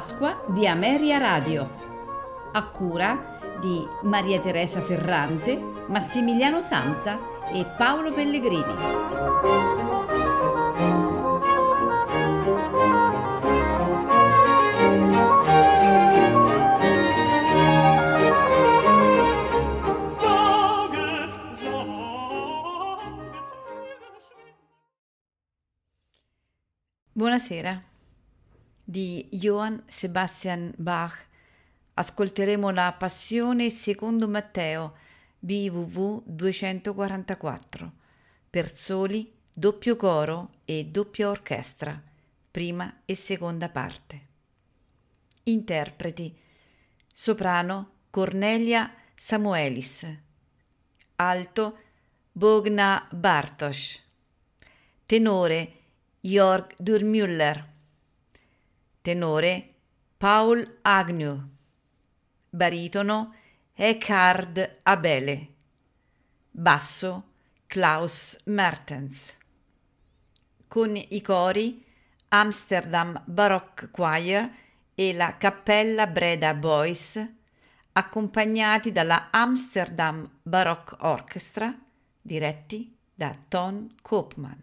Pasqua di Ameria Radio, a cura di Maria Teresa Ferrante, Massimiliano Samsa e Paolo Pellegrini. Buonasera. Di Johann Sebastian Bach. Ascolteremo la Passione secondo Matteo, BWV 244, per soli, doppio coro e doppia orchestra, prima e seconda parte. Interpreti: soprano Cornelia Samuelis, alto Bogna Bartosz, tenore Jörg Durmüller, tenore Paul Agnew, baritono Eckhard Abele, basso Klaus Mertens. Con i cori Amsterdam Baroque Choir e la Cappella Breda Boys, accompagnati dalla Amsterdam Baroque Orchestra, diretti da Ton Koopman.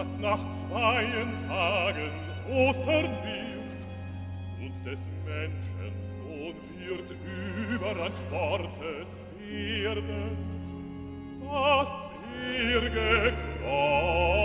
das nach zweien Tagen Ostern wird, und des Menschen Sohn wird überantwortet werden, dass er ihr gekreuzigt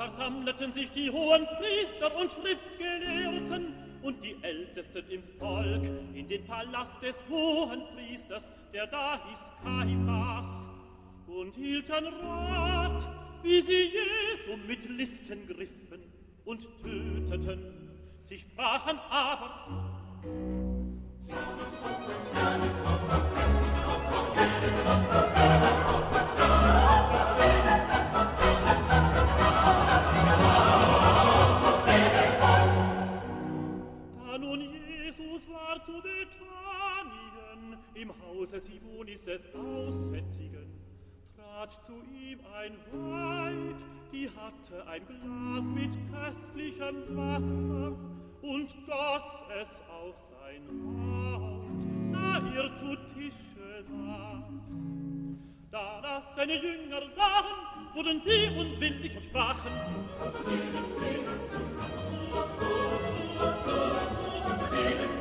versammelten sich die hohen Priester und Schriftgelehrten und die Ältesten im Volk in den Palast des hohen Priesters, der da hieß Kaiphas, und hielten Rat, wie sie Jesu mit Listen griffen und töteten. Sie sprachen aber, Da zu Bethanien, im Hause Simonis des Aussätzigen, trat zu ihm ein Weib, die hatte ein Glas mit köstlichem Wasser und goss es auf sein Haupt, da er zu Tische saß. Da das seine Jünger sahen, wurden sie unwillig und sprachen, Da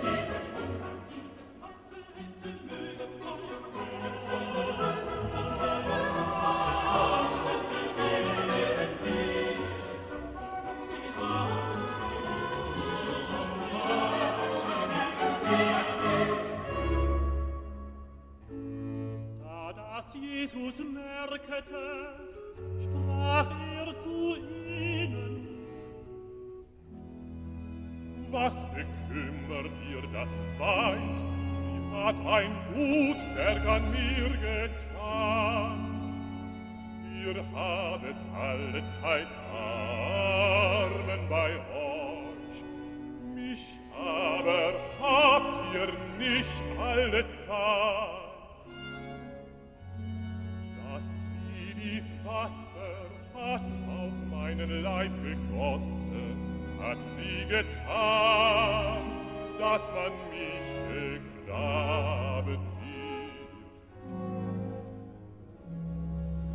Jesus merkete, sprach er zu ihnen, Was bekümmert ihr das Weib? Sie hat ein gut Werk an mir getan. Ihr habet alle Zeit Armen bei euch, mich aber habt ihr nicht alle Zeit. dies Wasser hat auf meinen Leib gegossen, hat sie getan, dass man mich begraben wird.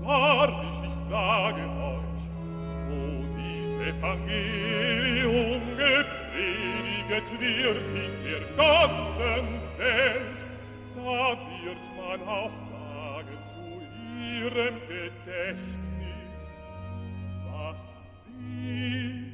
Wahrlich, ich sage euch, wo dies Evangelium gepredigt wird in der ganzen Welt, da wird man auch ihrem Gedächtnis, was sie.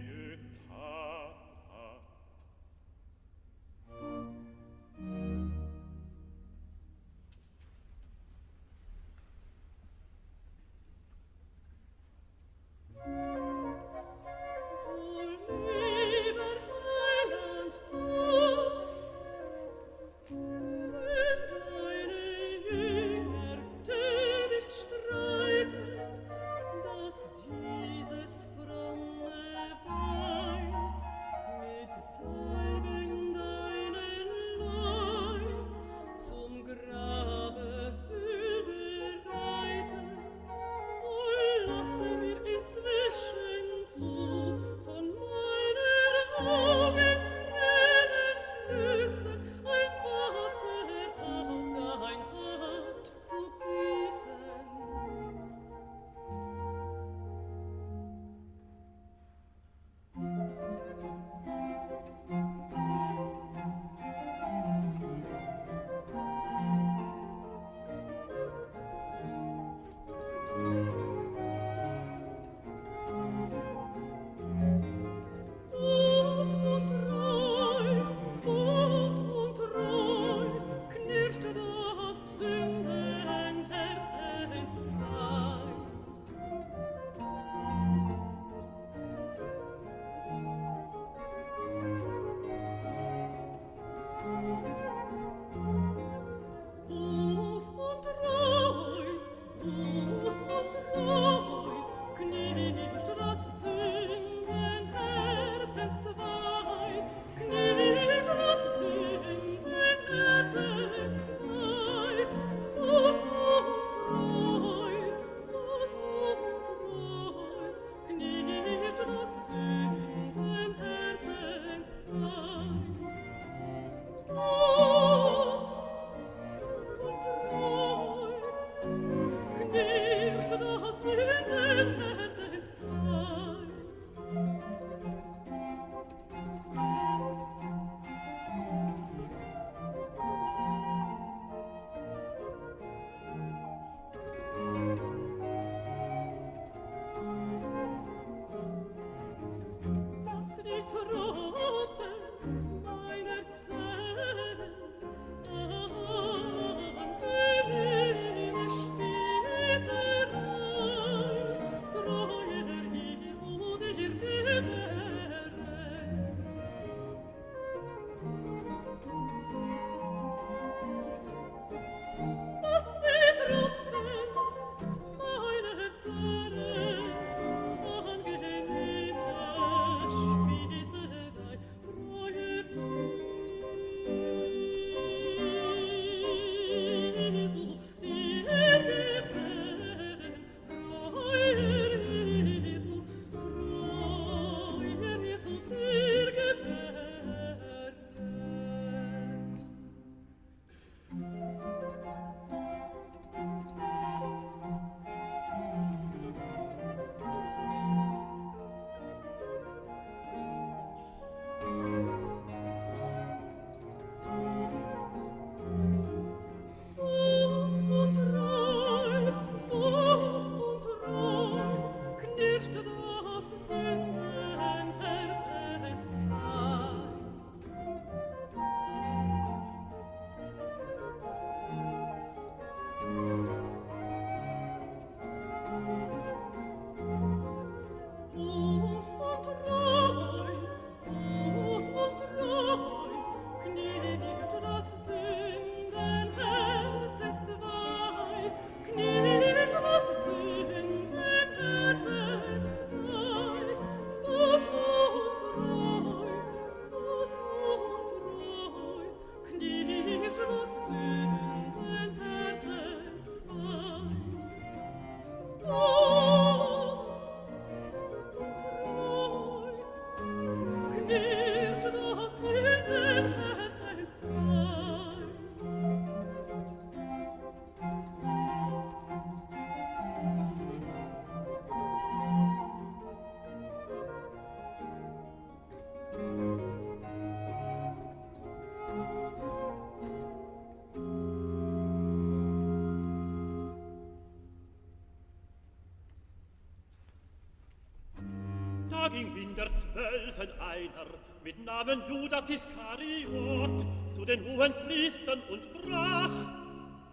der zwölfen einer, mit Namen Judas Iskariot, zu den hohen Priestern und sprach,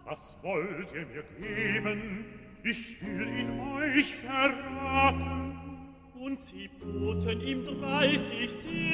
Was wollt ihr mir geben? Ich will ihn euch verraten. Und sie boten ihm dreißig Silber,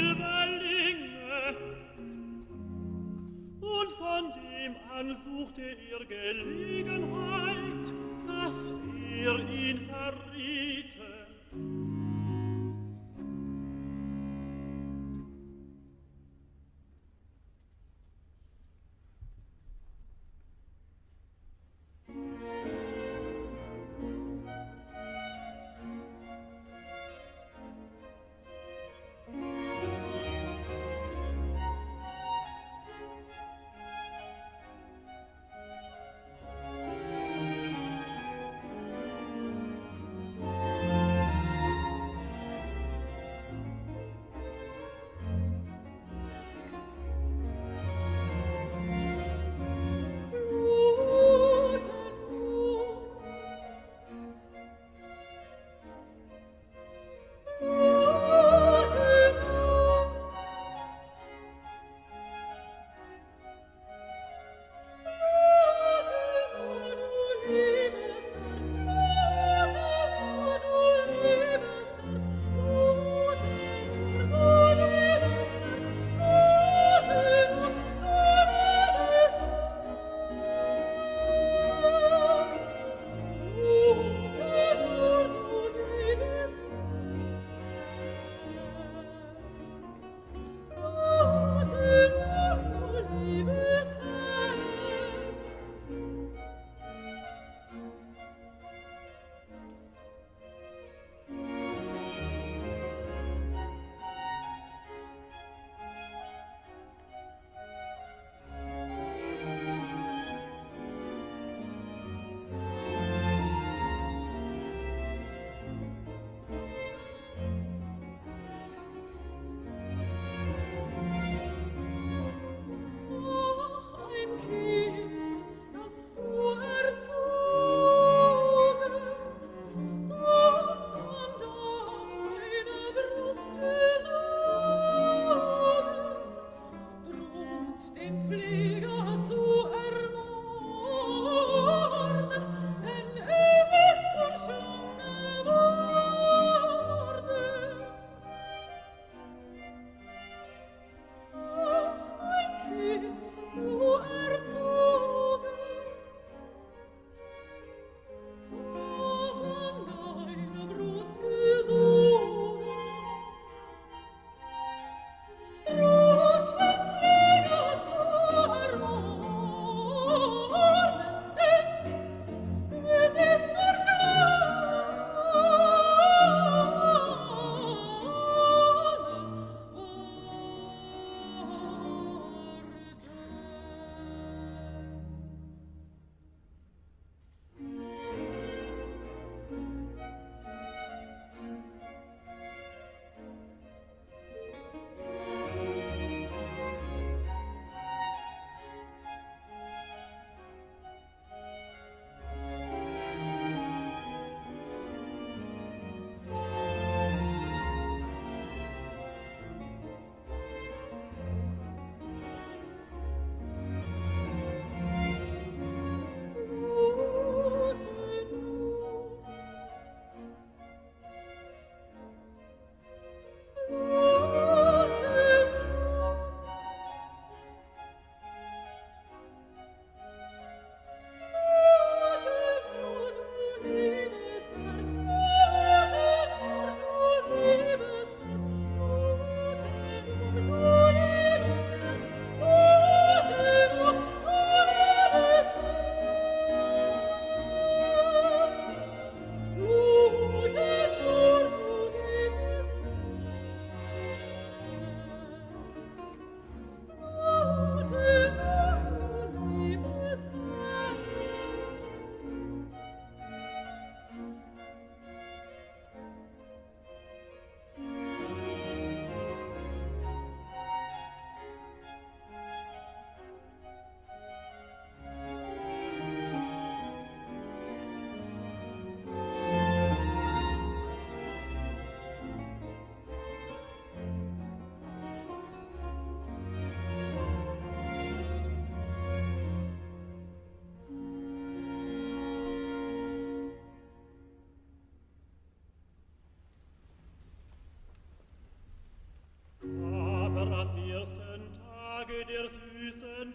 ersten Tage der süßen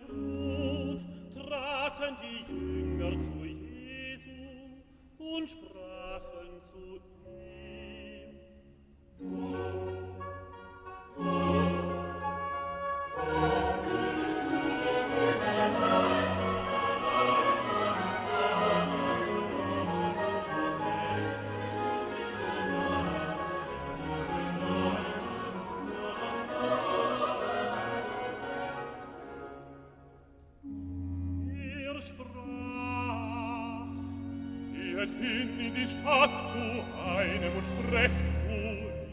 tat zu einem und sprecht zu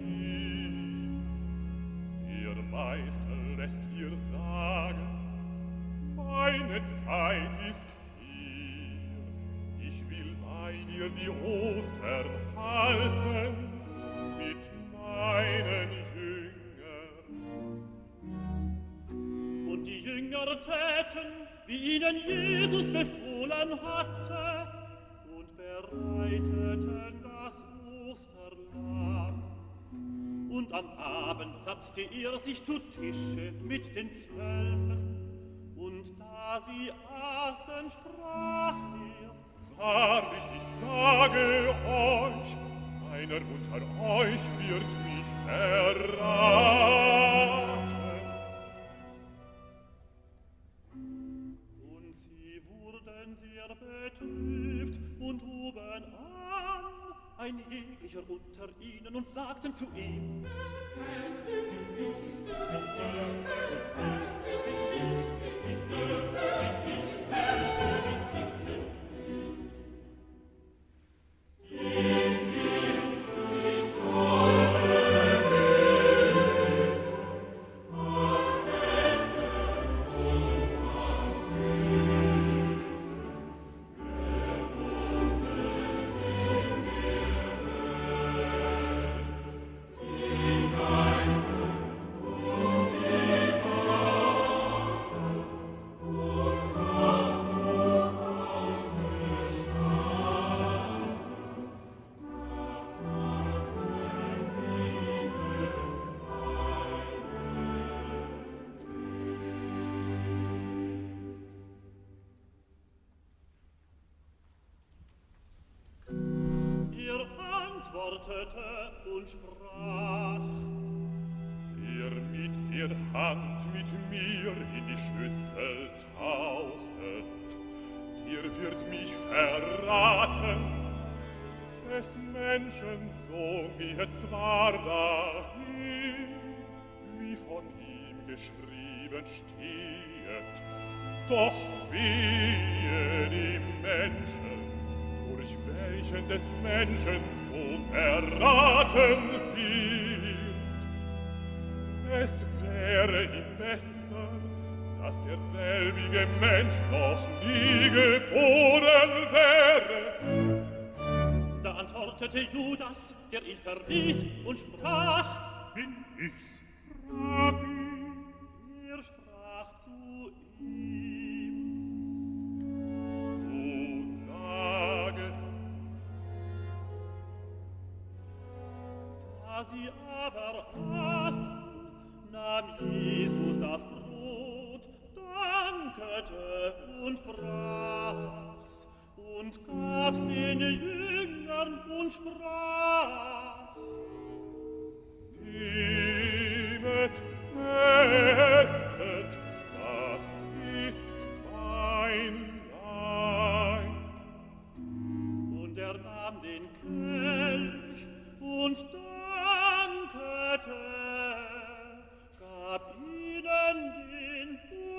ihm. Ihr Meister lässt ihr sagen, meine Zeit ist hier. Ich will bei dir die Ostern halten mit meinen Jüngern. Und die Jünger täten, wie ihnen Jesus befohlen hatte, satzte er sich zu Tische mit den Zwölfen, und da sie aßen, sprach er, Wahrlich, ich sage euch, einer unter euch wird mich verraten. Und sie wurden sehr betrübt und oben an, ein jeglicher unter ihnen und sagten zu ihm, atmete und sprach. Ihr mit der Hand mit mir in die Schüssel tauchet, ihr wird mich verraten. Des Menschen Sohn gehet zwar dahin, wie von ihm geschrieben stehet, doch wehe die Menschen, durch welchen des Menschen Zug erraten wird. Es wäre ihm besser, dass derselbige Mensch noch nie geboren wäre. Da antwortete Judas, der ihn verriet, und sprach, Bin ich's, Rabbi? Er sprach zu ihm, sie aber aßen, nahm Jesus das Brot, dankete und brach's und gab's den Jüngern und sprach, Nehmet, esset,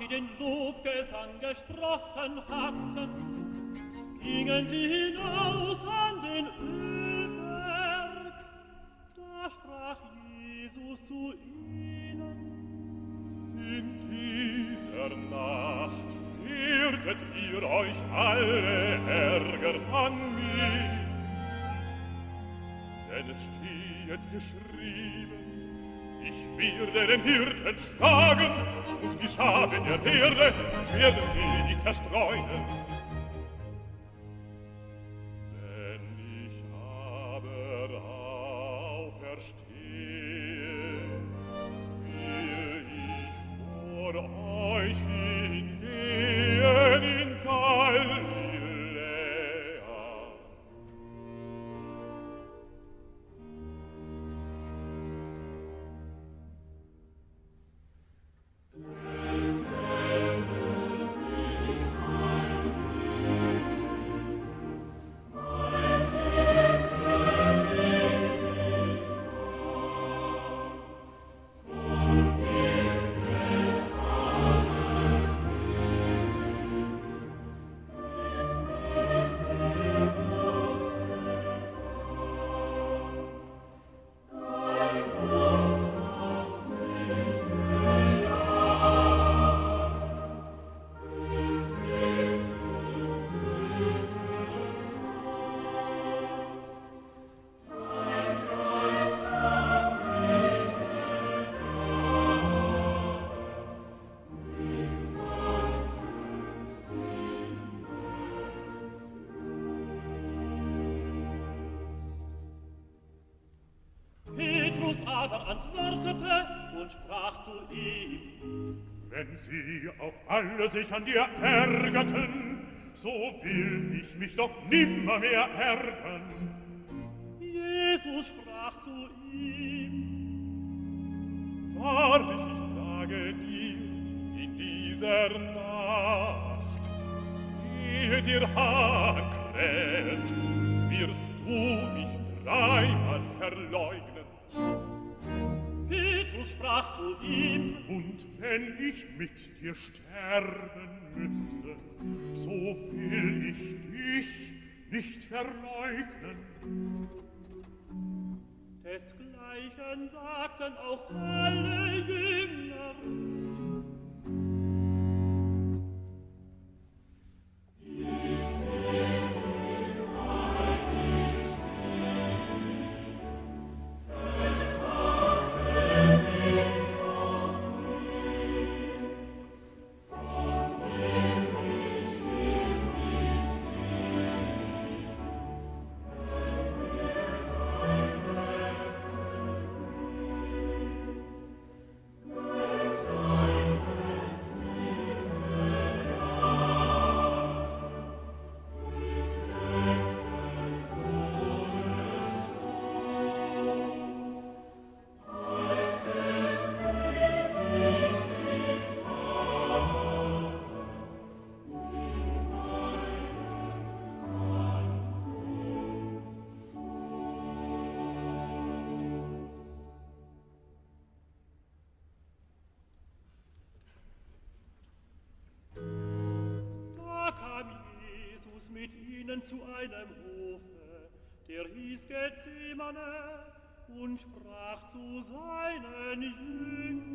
sie den Lobgesang gesprochen hatten, gingen sie hinaus an den Ölberg. Da sprach Jesus zu ihnen, In dieser Nacht werdet ihr euch alle ärgern an mir. Denn es steht geschrieben, wir den Hirten schlagen und die Schafe der Herde werden sie nicht zerstreuen. wenn sie auch alle sich an dir ärgerten, so will ich mich doch nimmer mehr ärgern. Jesus sprach zu ihm, Wahrlich, ich sage dir, in dieser Nacht, ehe dir Haar kräht, wirst du mich dreimal verleugnen. Jesus sprach zu ihm, Und wenn ich mit dir sterben müsste, so will ich dich nicht verleugnen. Desgleichen sagten auch alle Jünger, ihnen zu einem Hofe, der hieß Gethsemane, und sprach zu seinen Jüngern,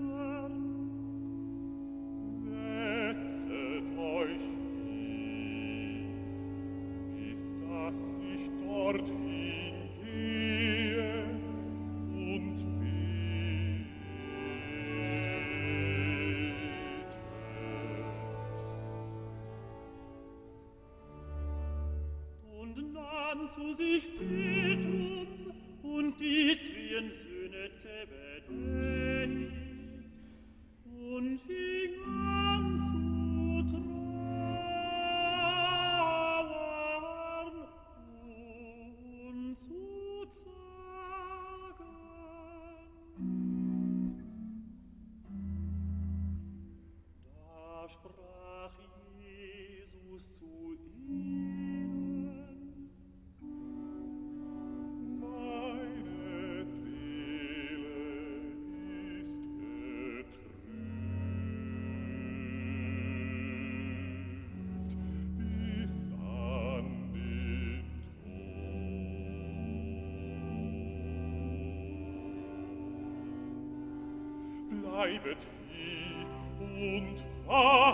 bleibet hie und fahr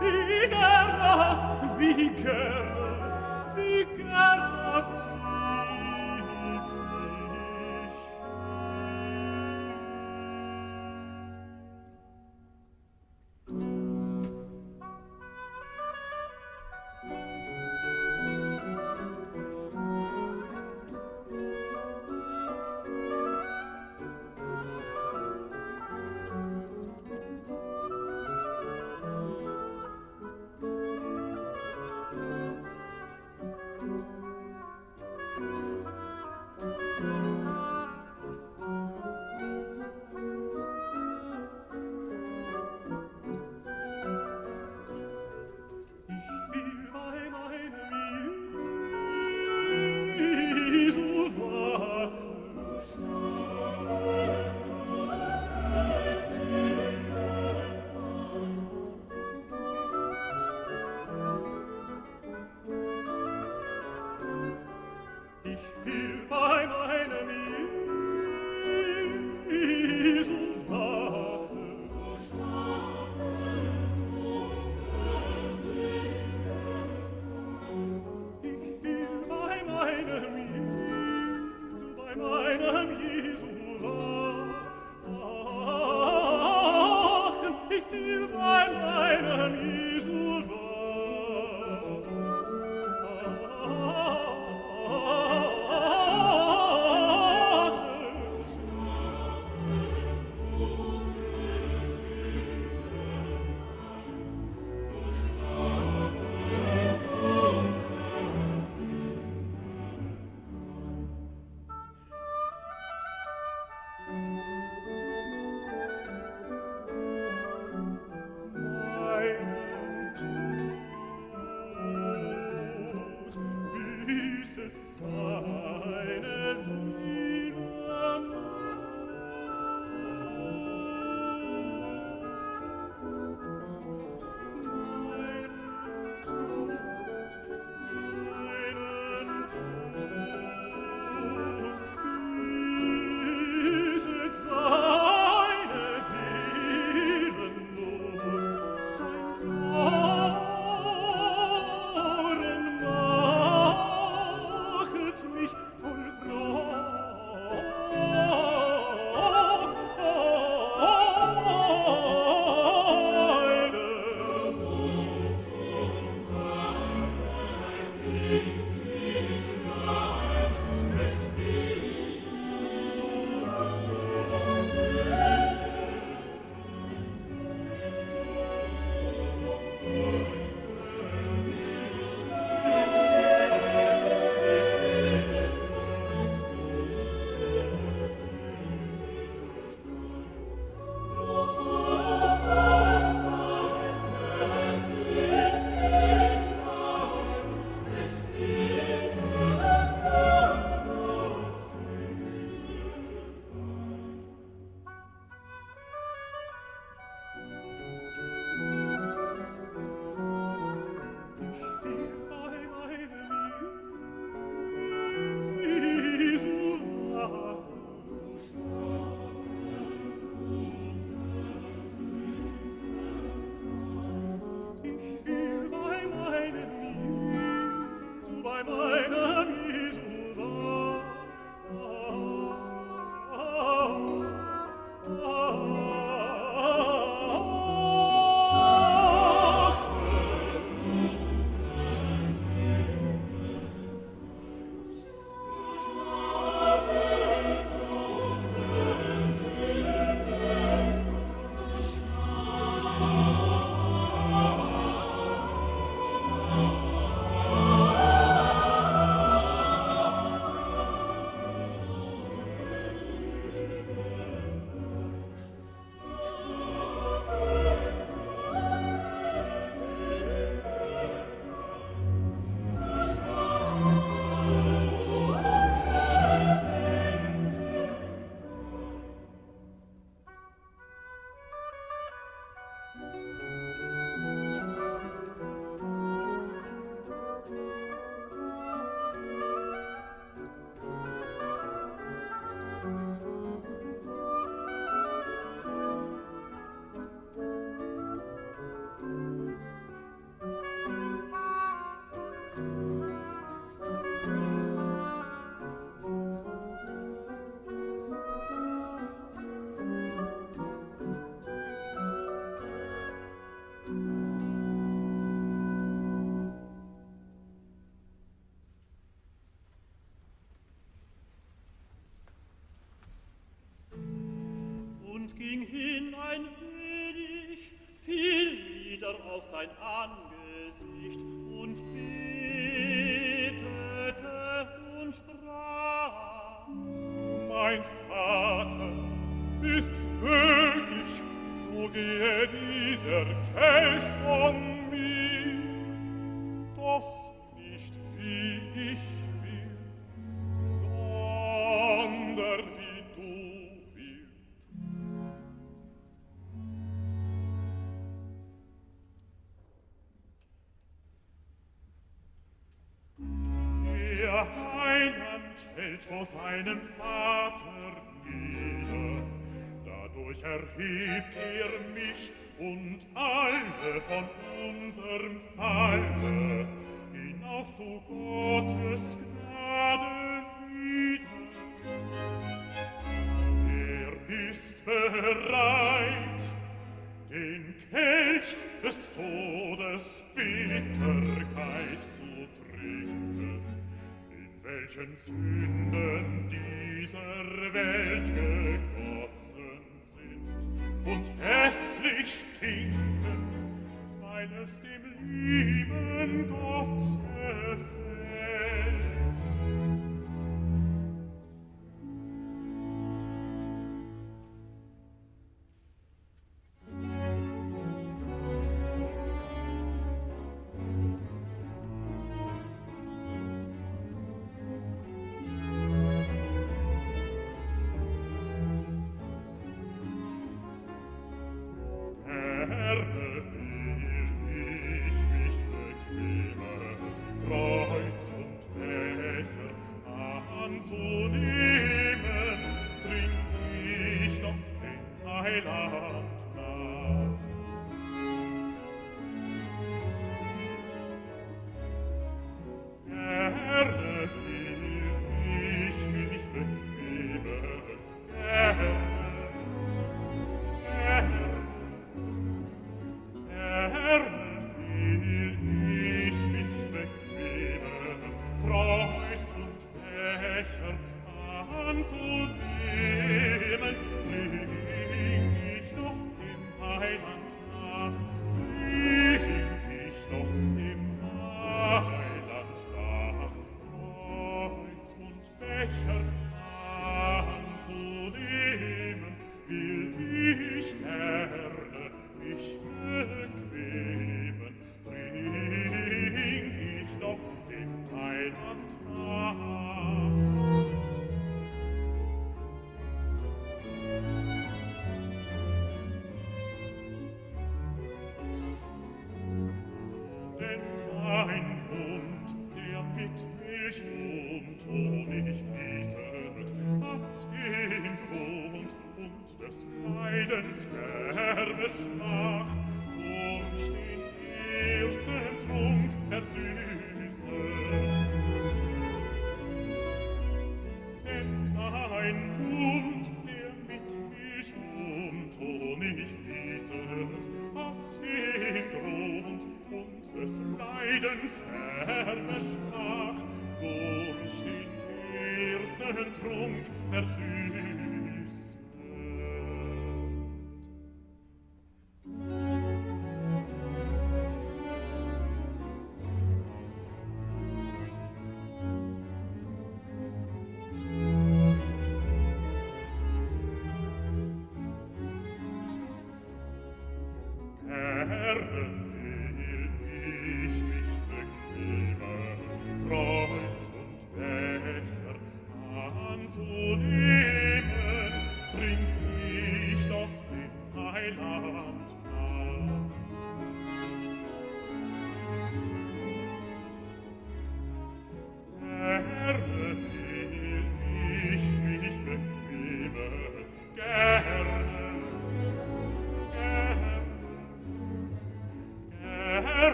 Figaro, Figaro, Figaro,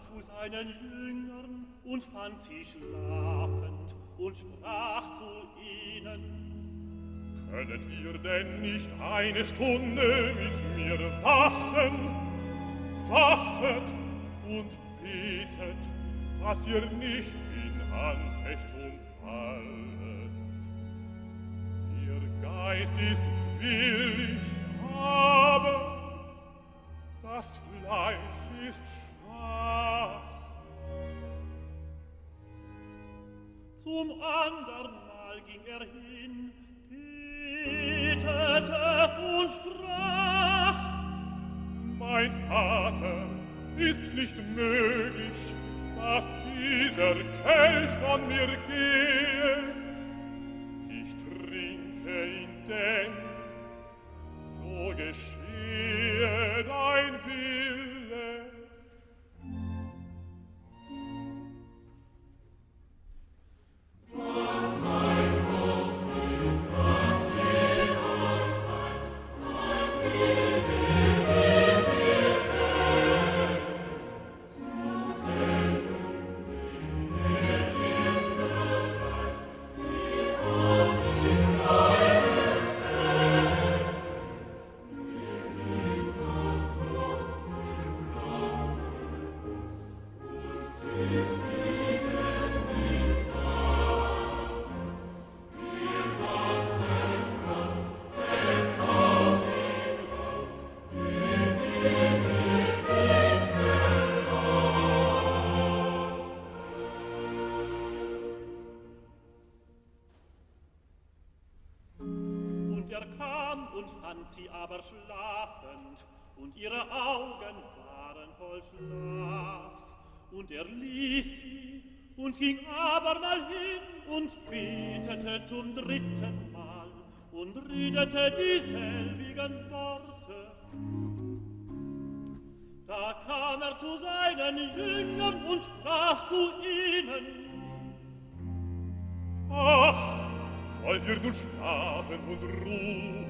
zu seinen Jüngern und fand sie schlafend und sprach zu ihnen, Könnet ihr denn nicht eine Stunde mit mir wachen? Wachet und betet, dass ihr nicht in Anfechtung fallet. Ihr Geist ist sie aber schlafend, und ihre Augen waren voll Schlafs. Und er ließ sie und ging abermal hin und betete zum dritten Mal und redete dieselbigen Worte. Da kam er zu seinen Jüngern und sprach zu ihnen, Ach, wollt ihr nun schlafen und ruhen,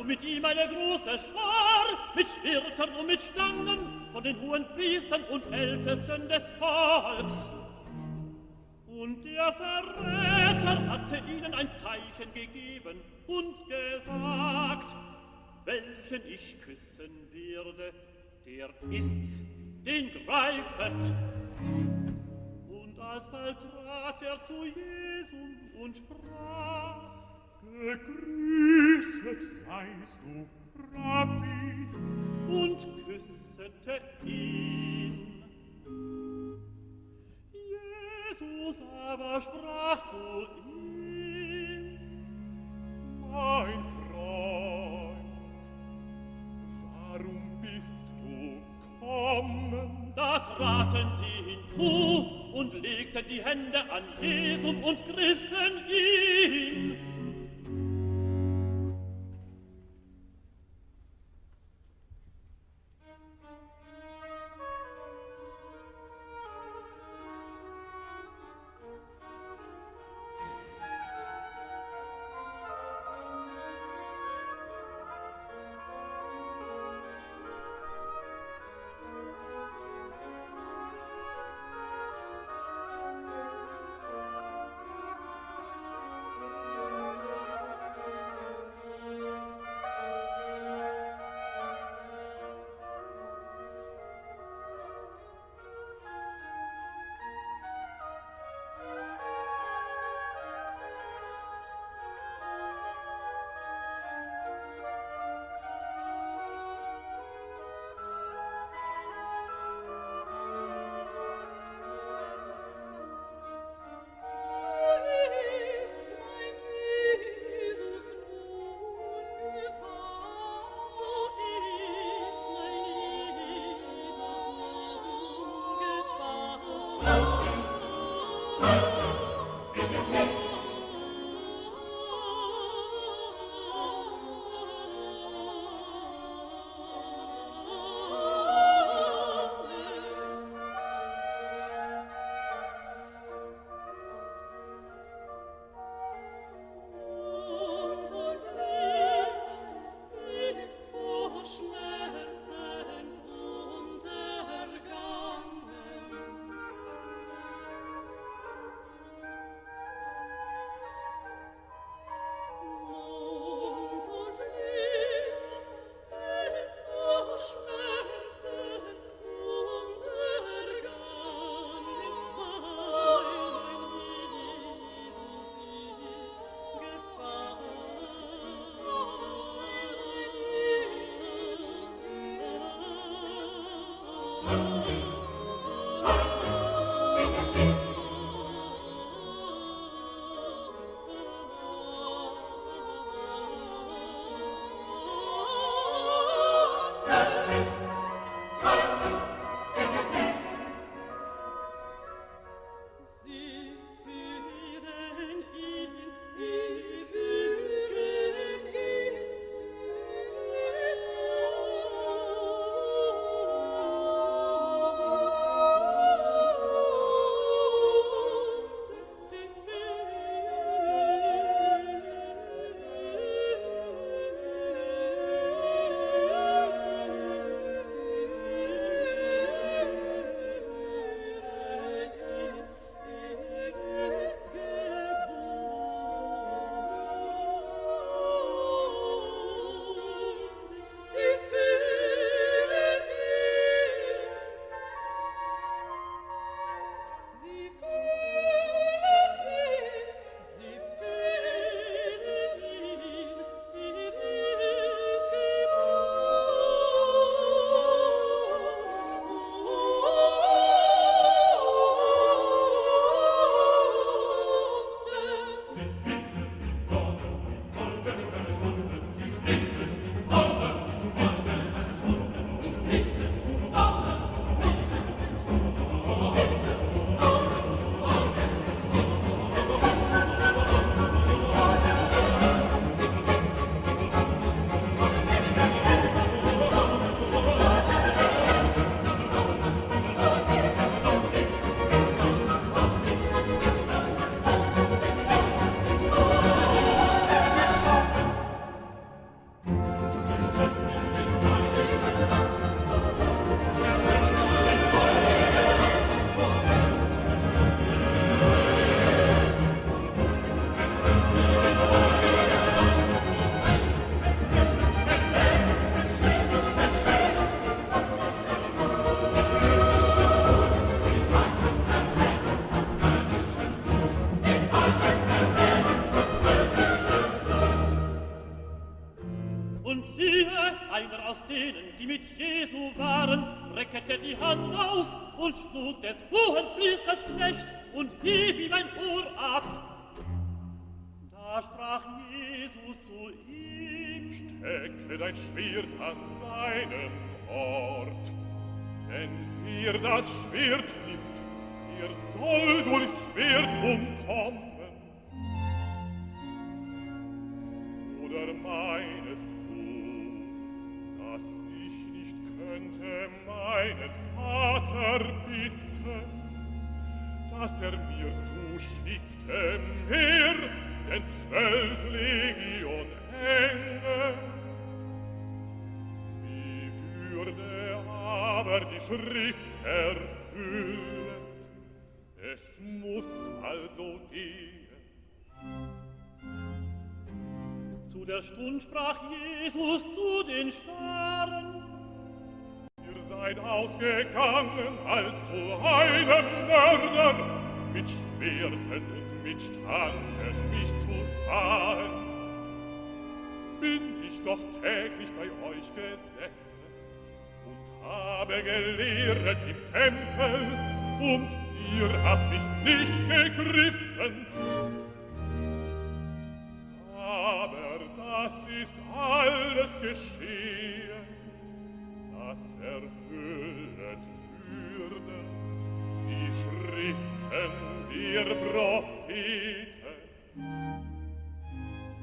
und mit ihm eine große Schar, mit Schwertern und mit Stangen, von den hohen Priestern und Ältesten des Volks. Und der Verräter hatte ihnen ein Zeichen gegeben und gesagt, welchen ich küssen werde, der ist's, den greifet. Und alsbald trat er zu Jesum und sprach, Gegrüßet seist du, Rabbi, und küssete ihn. Jesus aber sprach zu ihm, Mein Freund, warum bist du kommen? Da traten sie hinzu und legten die Hände an Jesus und griffen ihn. die Hand aus und schlug des hohen Priesters Knecht und hieb ihm ein Ohr ab. Da sprach Jesus zu ihm, Stecke dein Schwert an seinem Ort, denn wir das Schwert würde aber die Schrift erfüllt. Es muss also gehen. Zu der Stund sprach Jesus zu den Scharen, Ihr seid ausgegangen als zu einem Mörder, mit Schwerten und mit Stangen mich zu fahren. Bin ich doch täglich bei euch gesessen, habe gelehret im Tempel, und ihr habt mich nicht gegriffen. Aber das ist alles geschehen, das erfüllet Würde die Schriften der Propheten.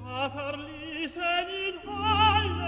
Da verließen ihn alle,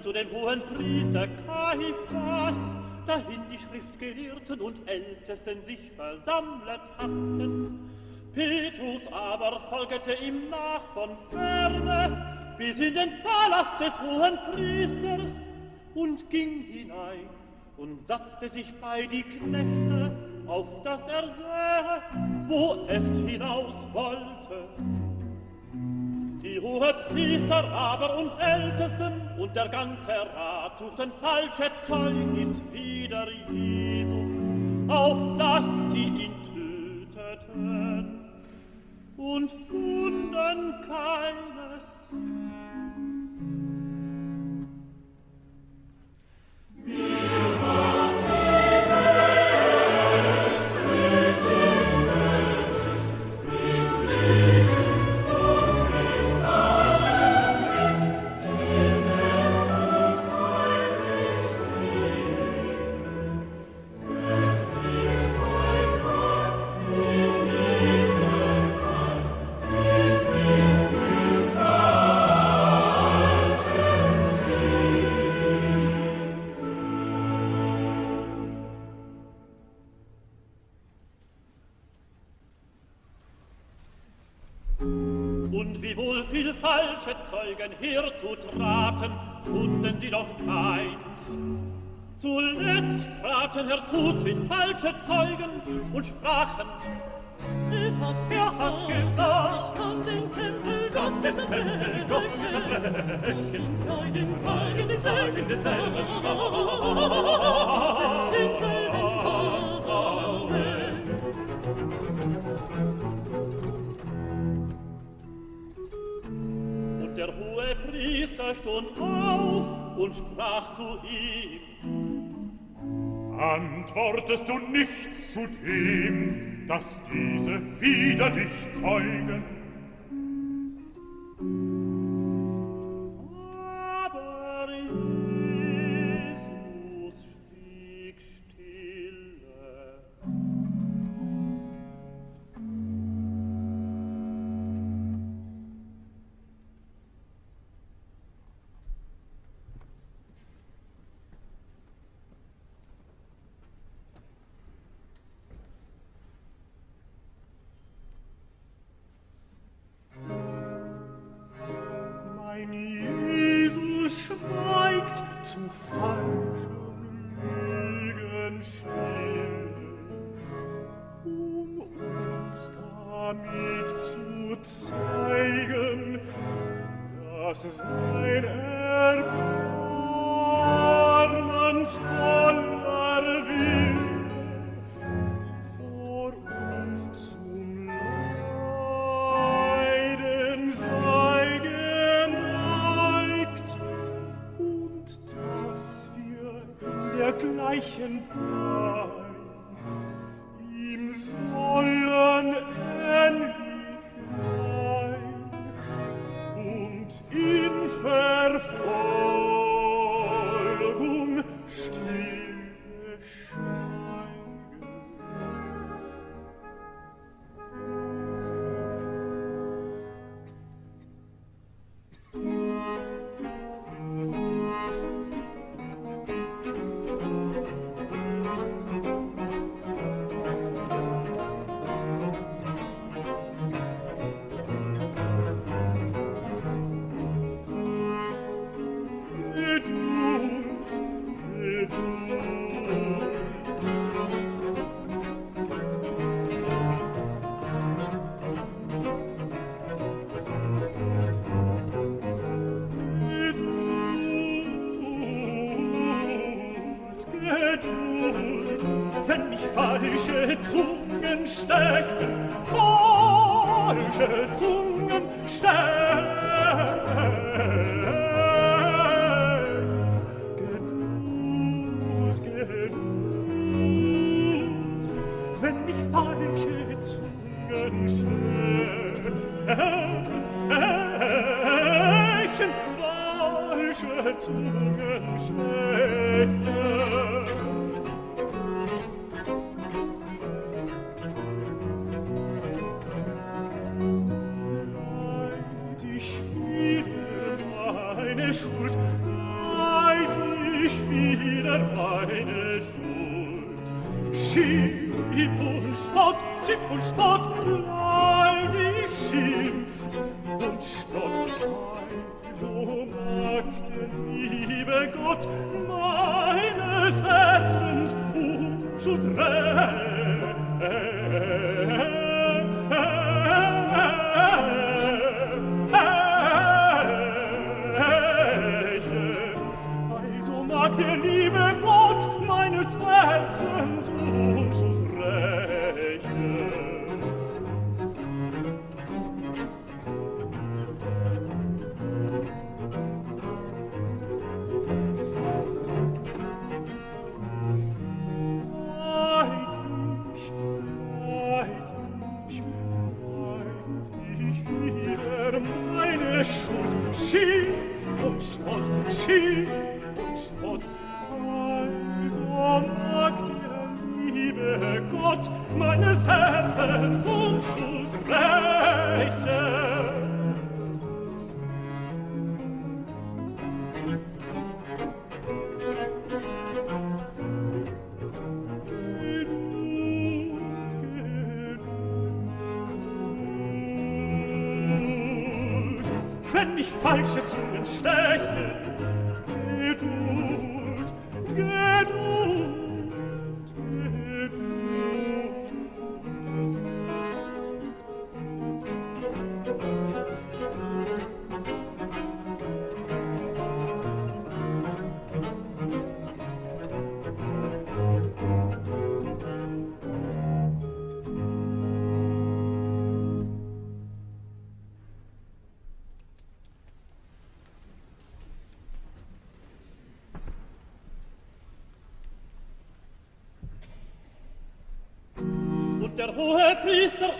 zu dem hohen Priester Kaiphas, dahin die Schriftgelehrten und Ältesten sich versammelt hatten. Petrus aber folgete ihm nach von ferne, bis in den Palast des hohen Priesters und ging hinein und satzte sich bei die Knechte, auf dass er sähe, wo es hinaus wollte. Die hohe Priester aber und Ältesten und der ganze Rat suchten falsche Zeugnis wider Jesu, auf dass sie ihn töteten und funden keines. Wir falsche Zeugen hierzu traten, funden sie doch keins. Zuletzt traten herzu zwei falsche Zeugen und sprachen, Er hat, er hat gesagt, ich kann den Tempel Gottes erbrechen, Gottes erbrechen, und in deinem Wagen den selben, den selben, Priester stund auf und sprach zu ihm. Antwortest du nichts zu dem, dass diese wieder dich zeugen? Mädchen.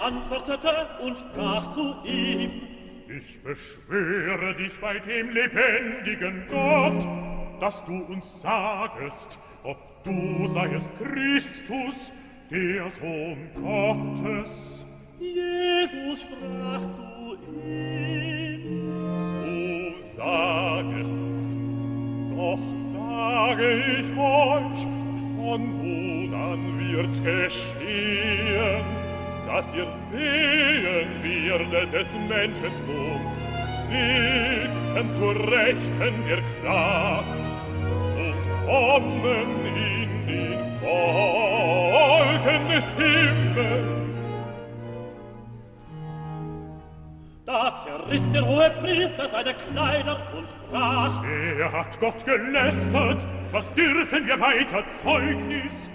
antwortete und sprach zu ihm, Ich beschwöre dich bei dem lebendigen Gott, dass du uns sagest, ob du seiest Christus, der Sohn Gottes. Jesus sprach zu ihm, Du sagest's, doch sage ich euch, von nun an wird's geschehen dass ihr sehen werdet des Menschen Sohn, sitzen zur Rechten der Kraft und kommen in den Wolken des Himmels. Da zerriss der hohe Priester seine Kleider und sprach, Er hat Gott gelästert, was dürfen wir weiter Zeugnis?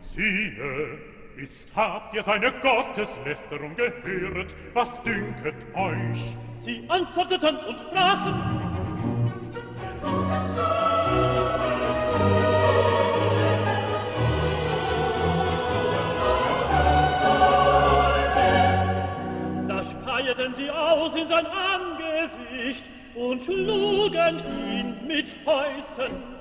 Siehe, Jetzt habt ihr seine Gotteslästerung gehört, was dünket euch? Sie antworteten und sprachen, Da speierten sie aus in sein Angesicht und schlugen ihn mit Fäusten.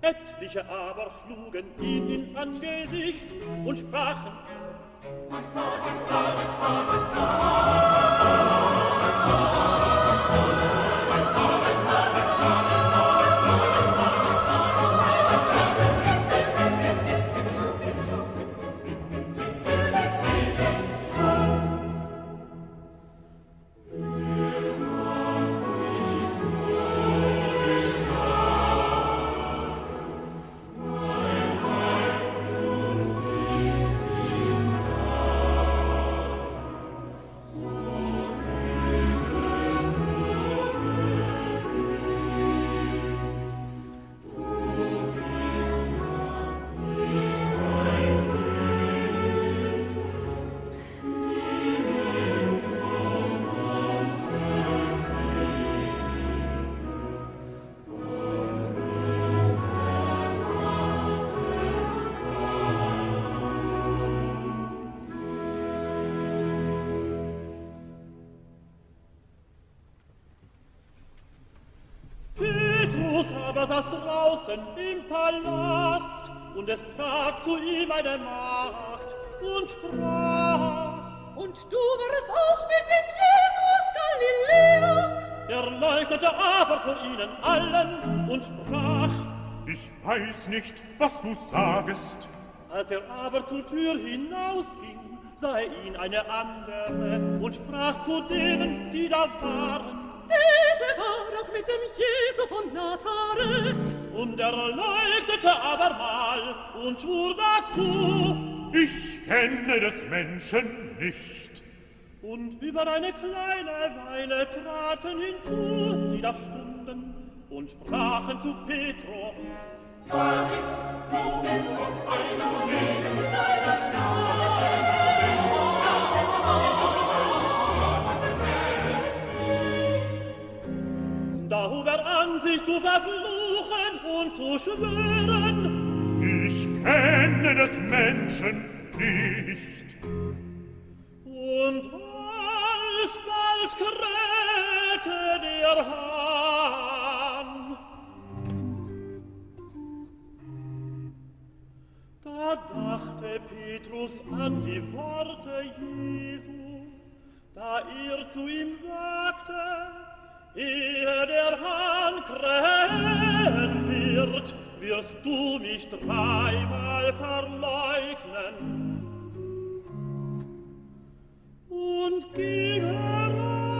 Etliche aber schlugen ihn ins Angesicht und sprachen, Was soll, was soll, was soll, was soll, was soll, was soll, im Palast, und es trat zu ihm eine Magd und sprach, Und du warst auch mit dem Jesus Galiläa? Er leugnete aber vor ihnen allen und sprach, Ich weiß nicht, was du sagest. Als er aber zur Tür hinausging, sah er ihn eine andere und sprach zu denen, die da waren, Diese war auch mit dem Jesu von Nazareth. Und er leugnete abermal und schwur dazu. Ich kenne des Menschen nicht. Und über eine kleine Weile traten hinzu, die da stunden, und sprachen zu Petro. Da hub er an, sich zu verfluchen und zu schwören, Ich kenne des Menschen nicht. Und alsbald krähte der Hahn. Da dachte Petrus an die Worte Jesu, da er zu ihm sagte, ehe der Hahn krähen wird, wirst du mich dreimal verleugnen. Und ging heraus,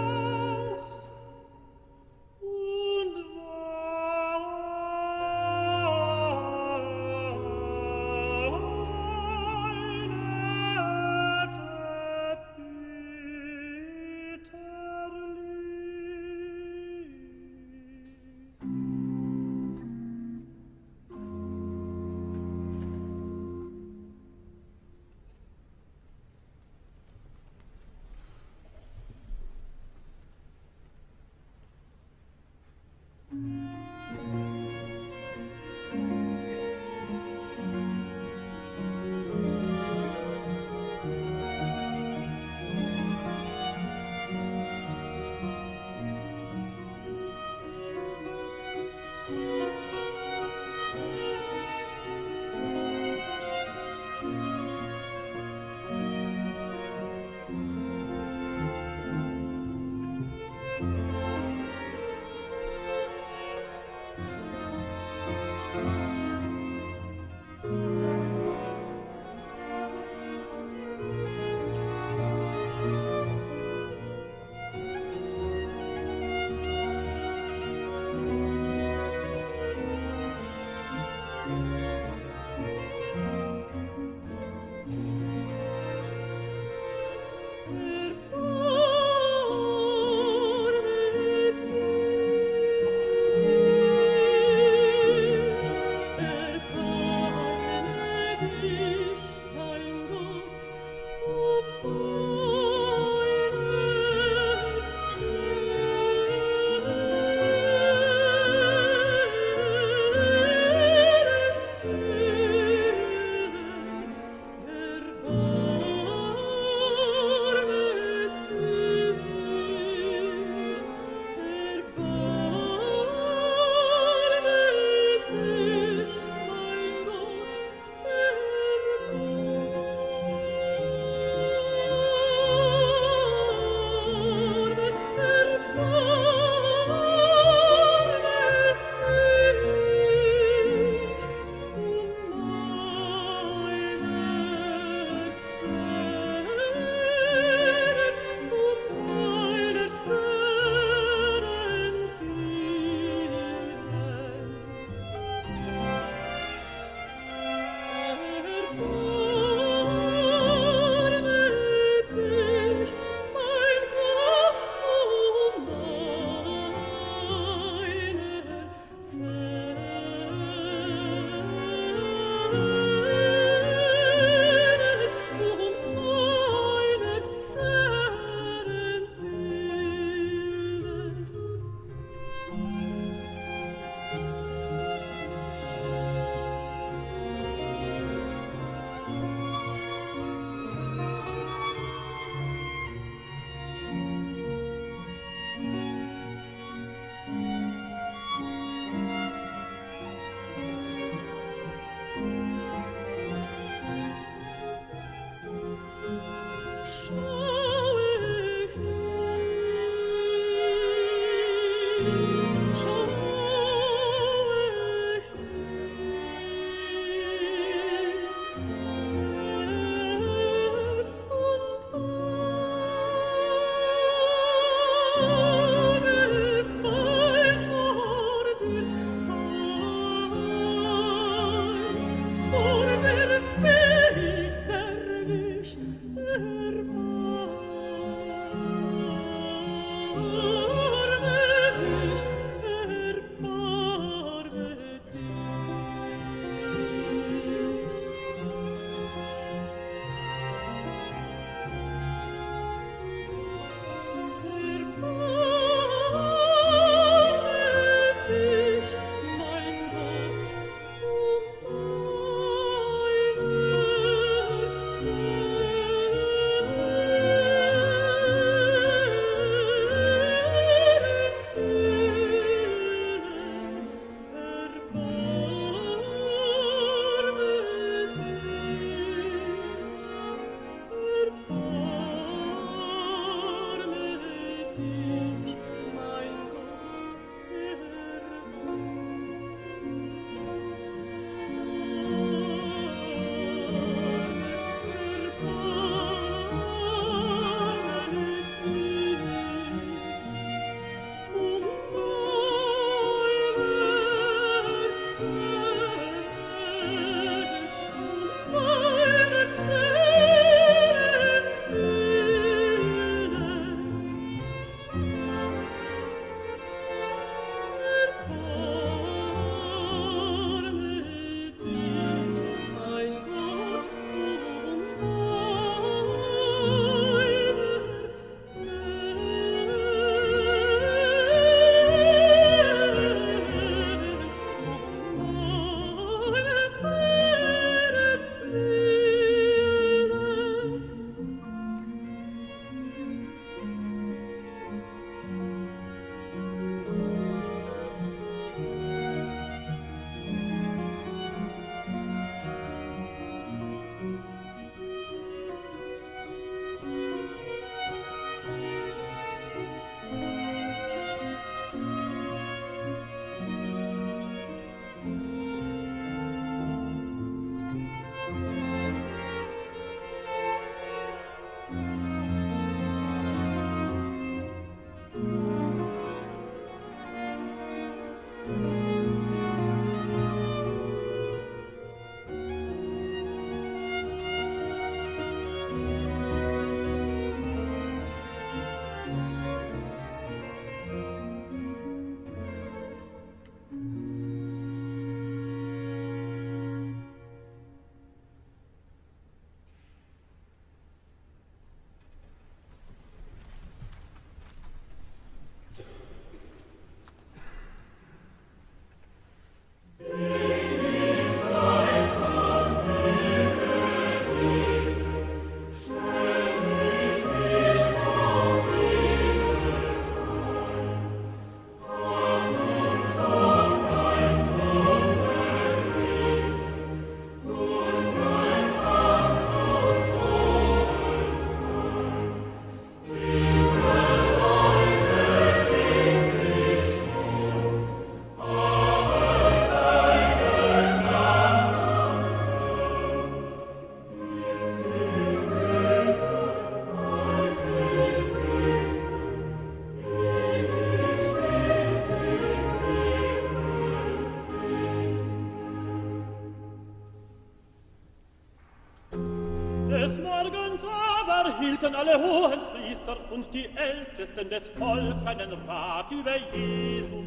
alle hohen Priester und die Ältesten des Volks einen Rat über Jesum,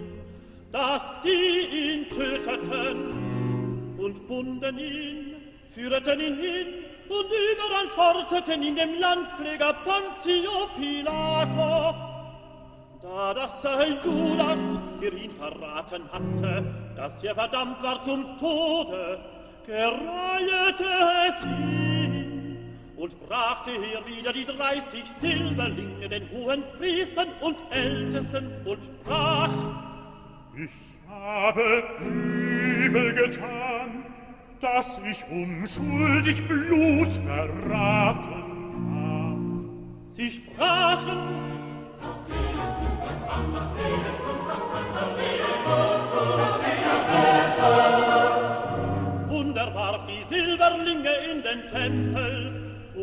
dass sie ihn töteten und bunden ihn, führten ihn hin und überantworteten ihn dem Landpfleger Pontio Pilato. Da das Judas für ihn verraten hatte, dass er verdammt war zum Tode, gereiete es ihn und brachte hier wieder die dreißig Silberlinge den hohen Priestern und Ältesten und sprach, Ich habe übel getan, dass ich unschuldig Blut verraten hab. Sie sprachen, Was fehlt uns das Land, was fehlt uns das Land, das fehlt uns, und er warf die Silberlinge in den Tempel,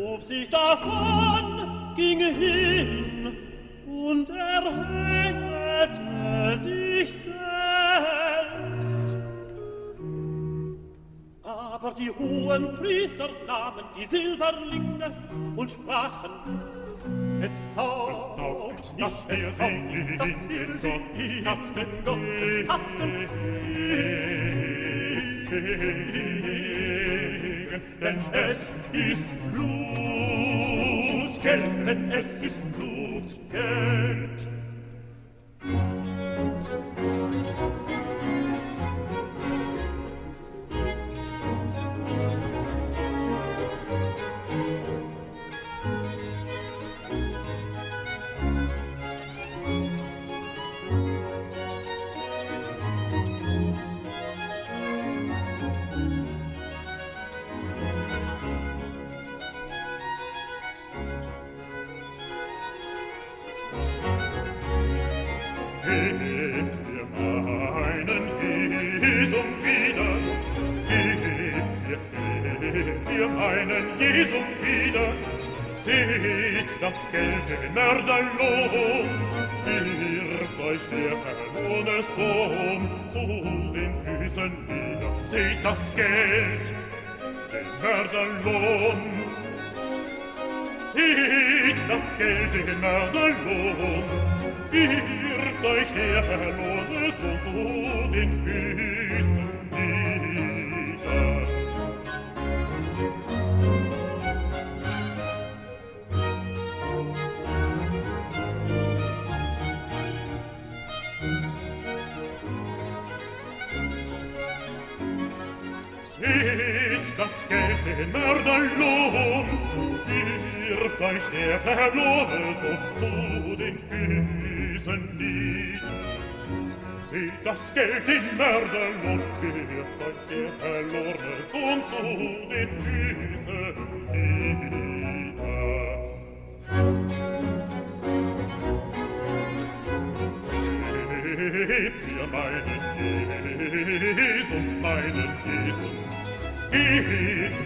hob sich davon, ging hin und erhängete sich selbst. Aber die hohen Priester nahmen die Silberlinge und sprachen, Es taugt nicht, es taugt nicht, dass wir sind die Gottes Tasten. Denn es ist Blut, Geld, denn es ist Blut, Geld. namen Jesum wieder. Seht das Geld den Mörderlohn, wirft euch der verlorene Sohn zu den Füßen nieder. Seht das Geld, den Mörderlohn, Seht das Geld den Mörderlohn, wirft euch der verlorene Sohn zu den Füßen das Geld den Mörderlohn. Wirft euch der verlorene Sohn zu den Füßen nieder. Seht das Geld den Mörderlohn, wirft euch der verlorene Sohn zu den Füßen nieder. Gebt mir meinen Jesus, meinen Jesus, gib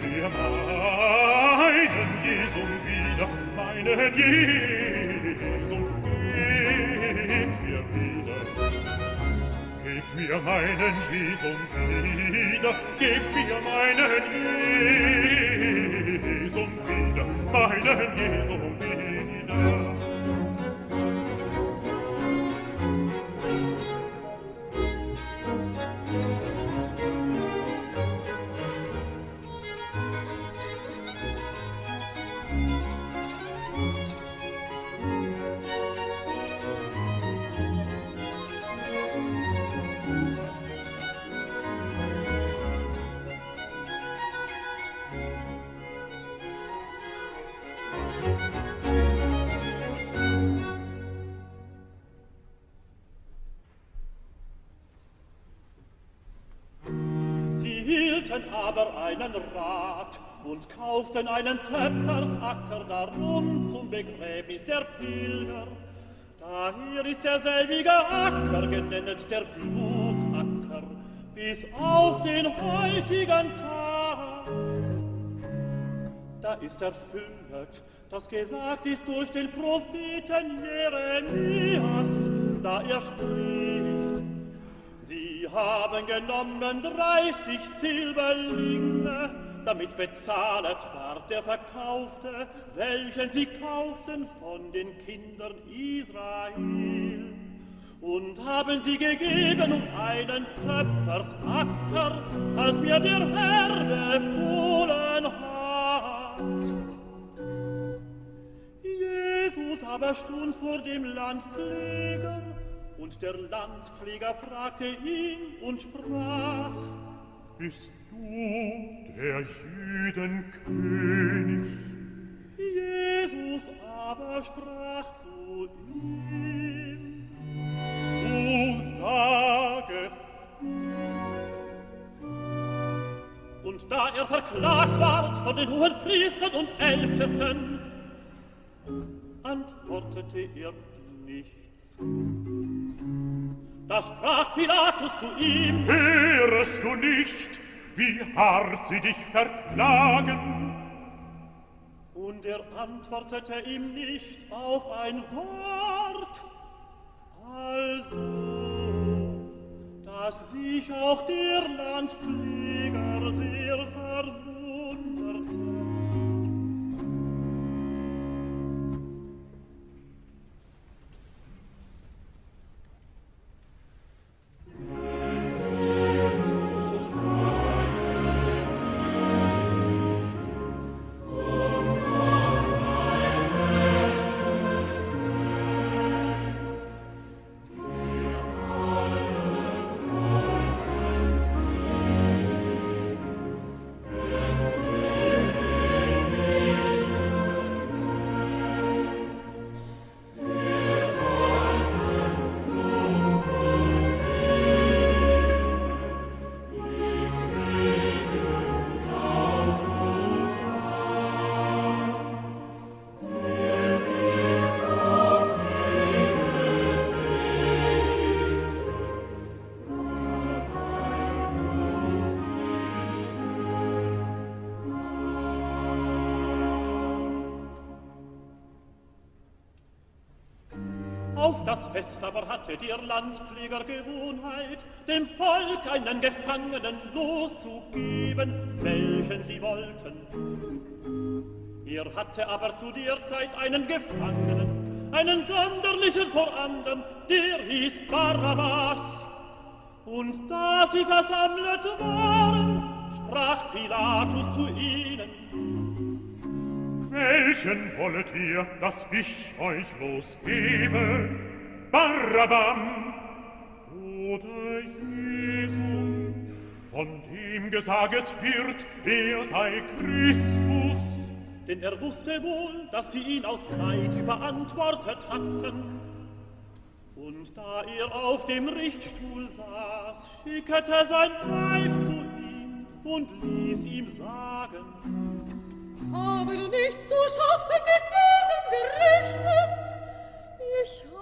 mir meinen Jesum wieder, meinen Jesum, gib mir wieder. Gebt mir meinen Jesum wieder, gebt mir meinen Jesum wieder, meinen Jesum wieder. Einen Rat und kauften einen Töpfersacker darum zum Begräbnis der Pilger. Daher ist derselbige Acker genennet der Blutacker bis auf den heutigen Tag. Da ist erfüllt, das gesagt ist durch den Propheten Jeremias, da er spricht, Sie haben genommen dreißig Silberlinge damit bezahlet ward der Verkaufte, welchen sie kauften von den Kindern Israel. Und haben sie gegeben um einen Töpfersacker, als mir der Herr befohlen hat. Jesus aber stund vor dem Landpfleger, und der Landpfleger fragte ihn und sprach, Bist du, der Jüden König. Jesus aber sprach zu ihm, Du sagest Und da er verklagt ward von den hohen Priestern und Ältesten, antwortete er nichts. Da sprach Pilatus zu ihm, Hörest du nicht, wie hart sie dich verklagen? und er antwortete ihm nicht auf ein Wort. Also, dass sich auch der Landpfleger sehr verwunderte. Das Fest aber hatte der Landpfleger Gewohnheit, dem Volk einen Gefangenen loszugeben, welchen sie wollten. Er hatte aber zu der Zeit einen Gefangenen, einen sonderlichen vor andern, der hieß Barabbas. Und da sie versammelt waren, sprach Pilatus zu ihnen, Welchen wollet ihr, dass ich euch losgebe? Barabbam oder Jesu, von dem gesaget wird, er sei Christus? denn er wusste wohl, dass sie ihn aus Neid überantwortet hatten. Und da er auf dem Richtstuhl saß, schickete sein Weib zu ihm und ließ ihm sagen, Habe du nichts zu schaffen mit diesem Gerichte? Ich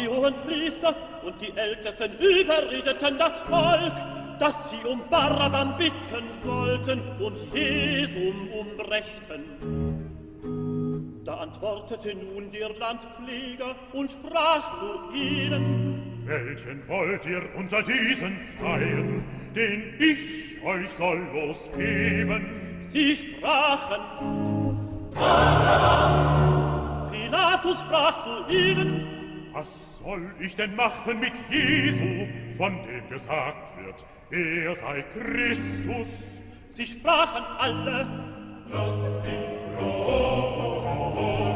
die hohen Priester und die Ältesten überredeten das Volk, dass sie um Barabbam bitten sollten und Jesum umbrächten. Da antwortete nun der Landpfleger und sprach zu ihnen, Welchen wollt ihr unter diesen Zeilen, den ich euch soll losgeben? Sie sprachen, Barabbam! Pilatus sprach zu ihnen, Was soll ich denn machen mit Jesu, von dem gesagt wird, er sei Christus? sie sprachen alle, Oh,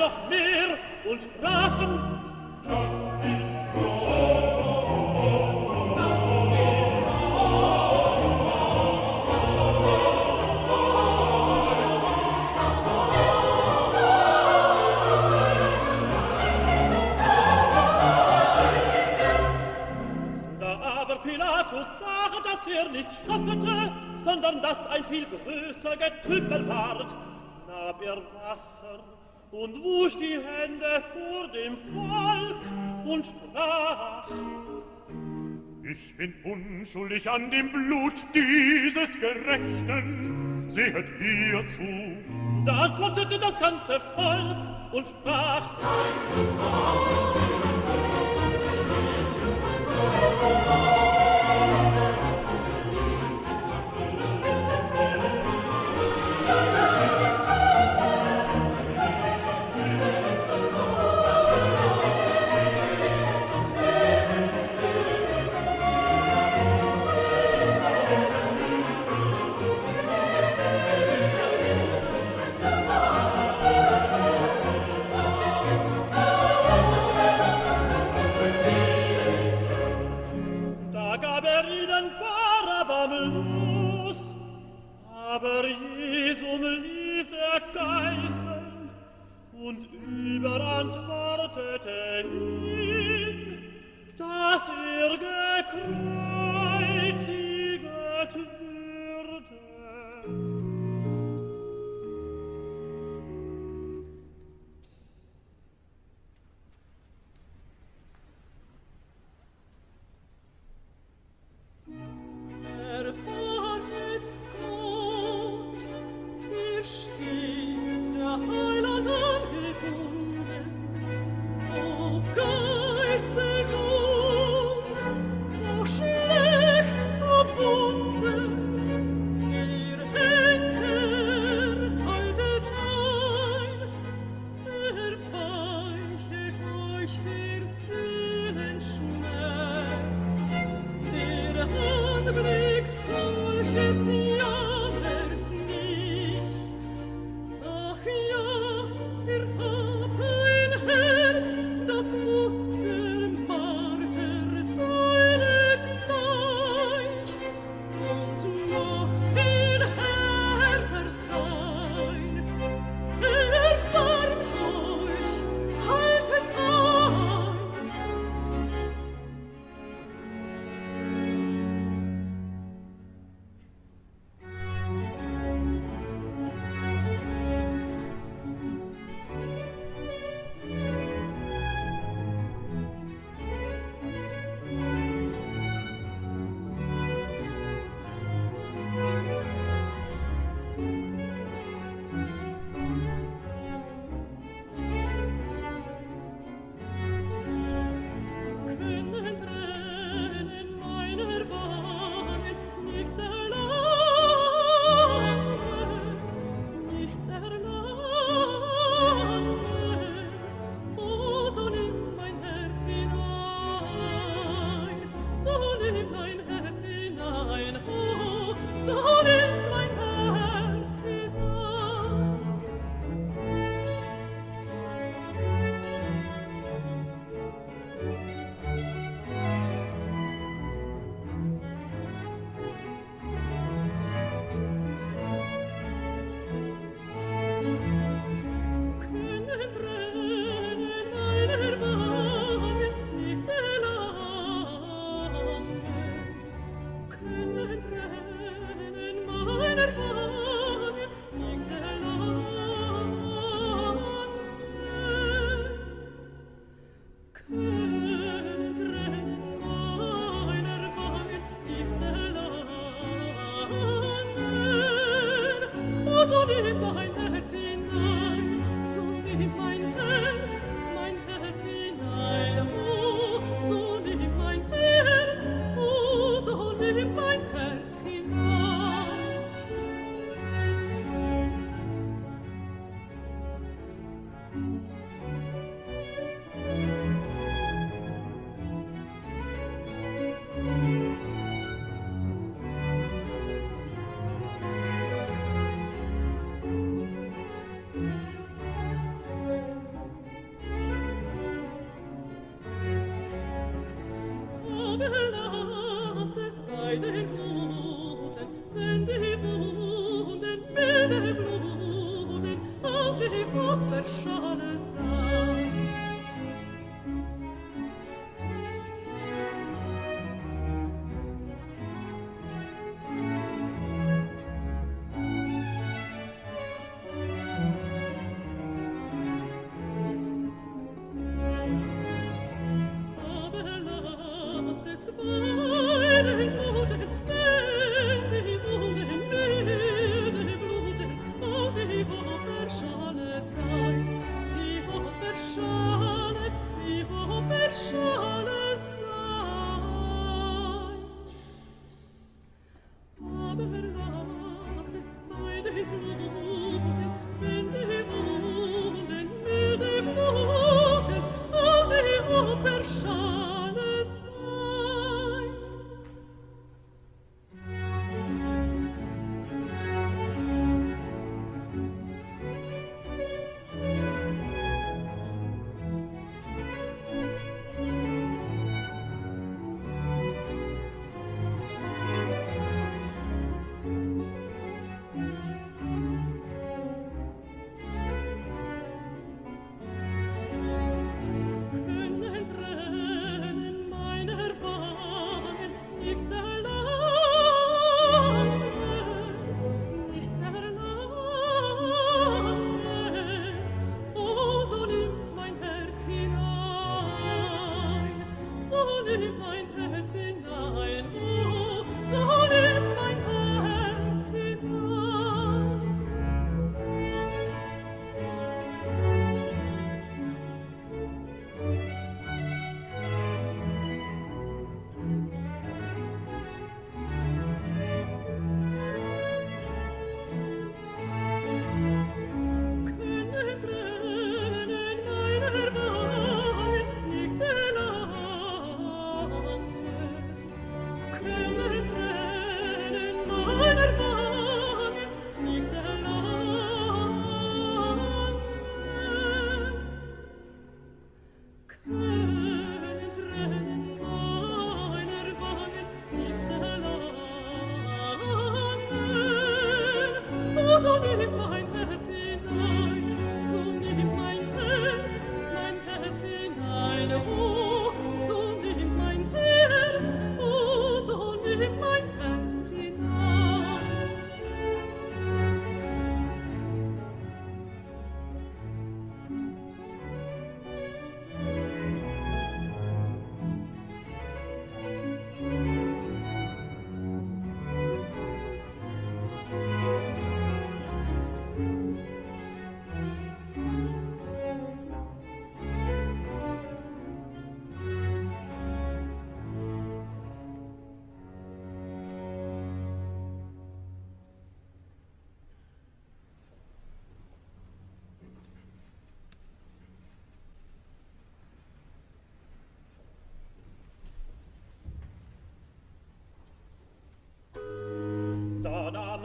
noch mehr und sprachen unschuldig an dem Blut dieses Gerechten, sehet hierzu. Da antwortete das ganze Volk und sprach, Sein Getan, aber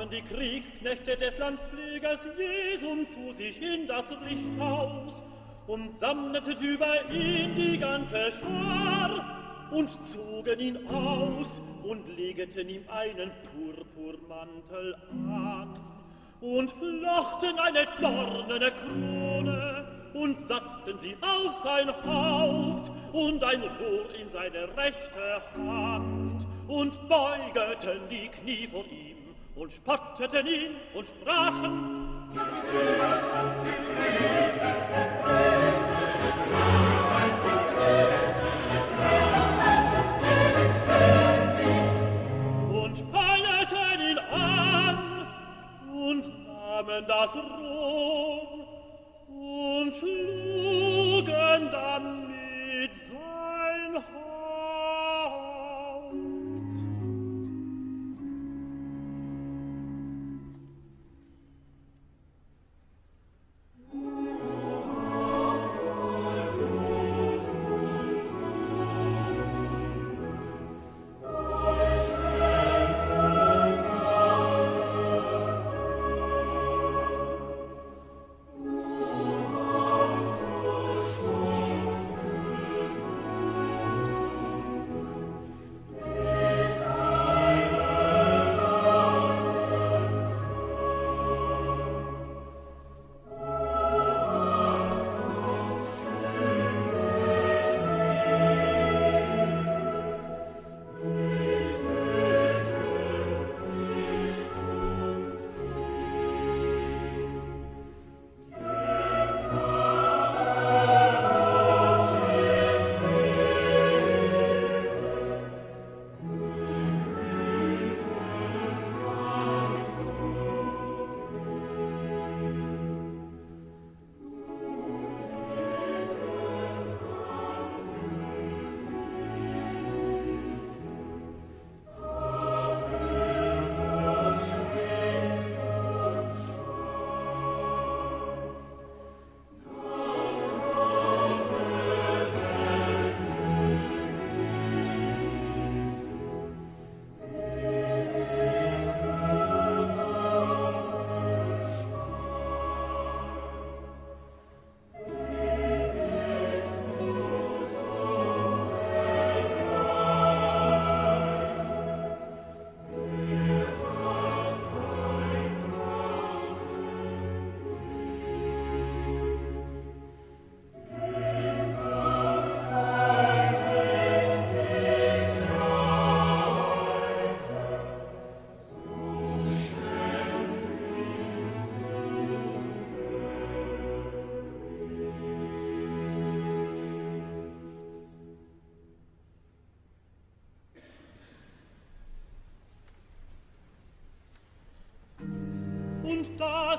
nahmen die Kriegsknechte des Landpflegers Jesum zu sich in das Richthaus und sammelten über ihn die ganze Schar und zogen ihn aus und legten ihm einen Purpurmantel an und flochten eine dornene Krone und satzten sie auf sein Haupt und ein Rohr in seine rechte Hand und beugeten die Knie vor und spotteten ihn und sprachen, Gegrüßet, gegrüßet,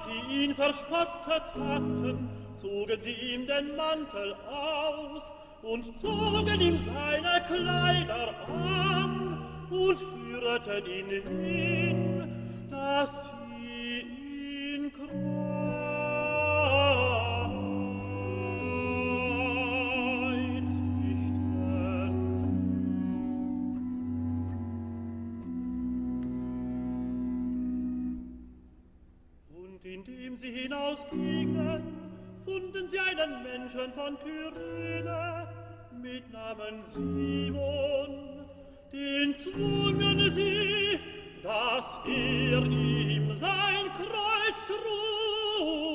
sie ihn verspottet hatten, zogen sie ihm den Mantel aus und zogen ihm seine Kleider an und führeten ihn hin. Indem sie hinausgingen, fanden sie einen Menschen von Kyrene mit Namen Simon, den zwungen sie, dass er ihm sein Kreuz trug.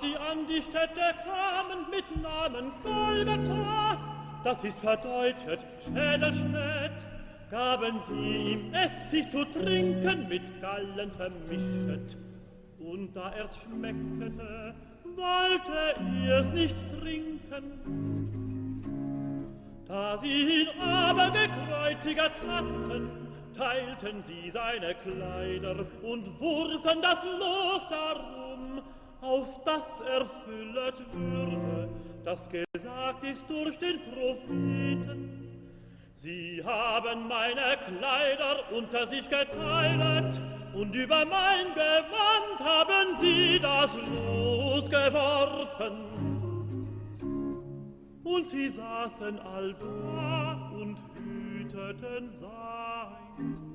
Sie an die Städte kamen mit Namen Golgatha, das ist verdeutschet Schädelstädt, gaben sie ihm Essig zu trinken mit Gallen vermischet. Und da er's schmeckete, wollte ihr's nicht trinken. Da sie ihn aber gekreuzigert hatten, teilten sie seine Kleider und wurfen das Los darum, auf das erfüllet würde, das gesagt ist durch den Propheten. Sie haben meine Kleider unter sich geteilt, und über mein Gewand haben sie das Los geworfen. Und sie saßen all da und hüteten sein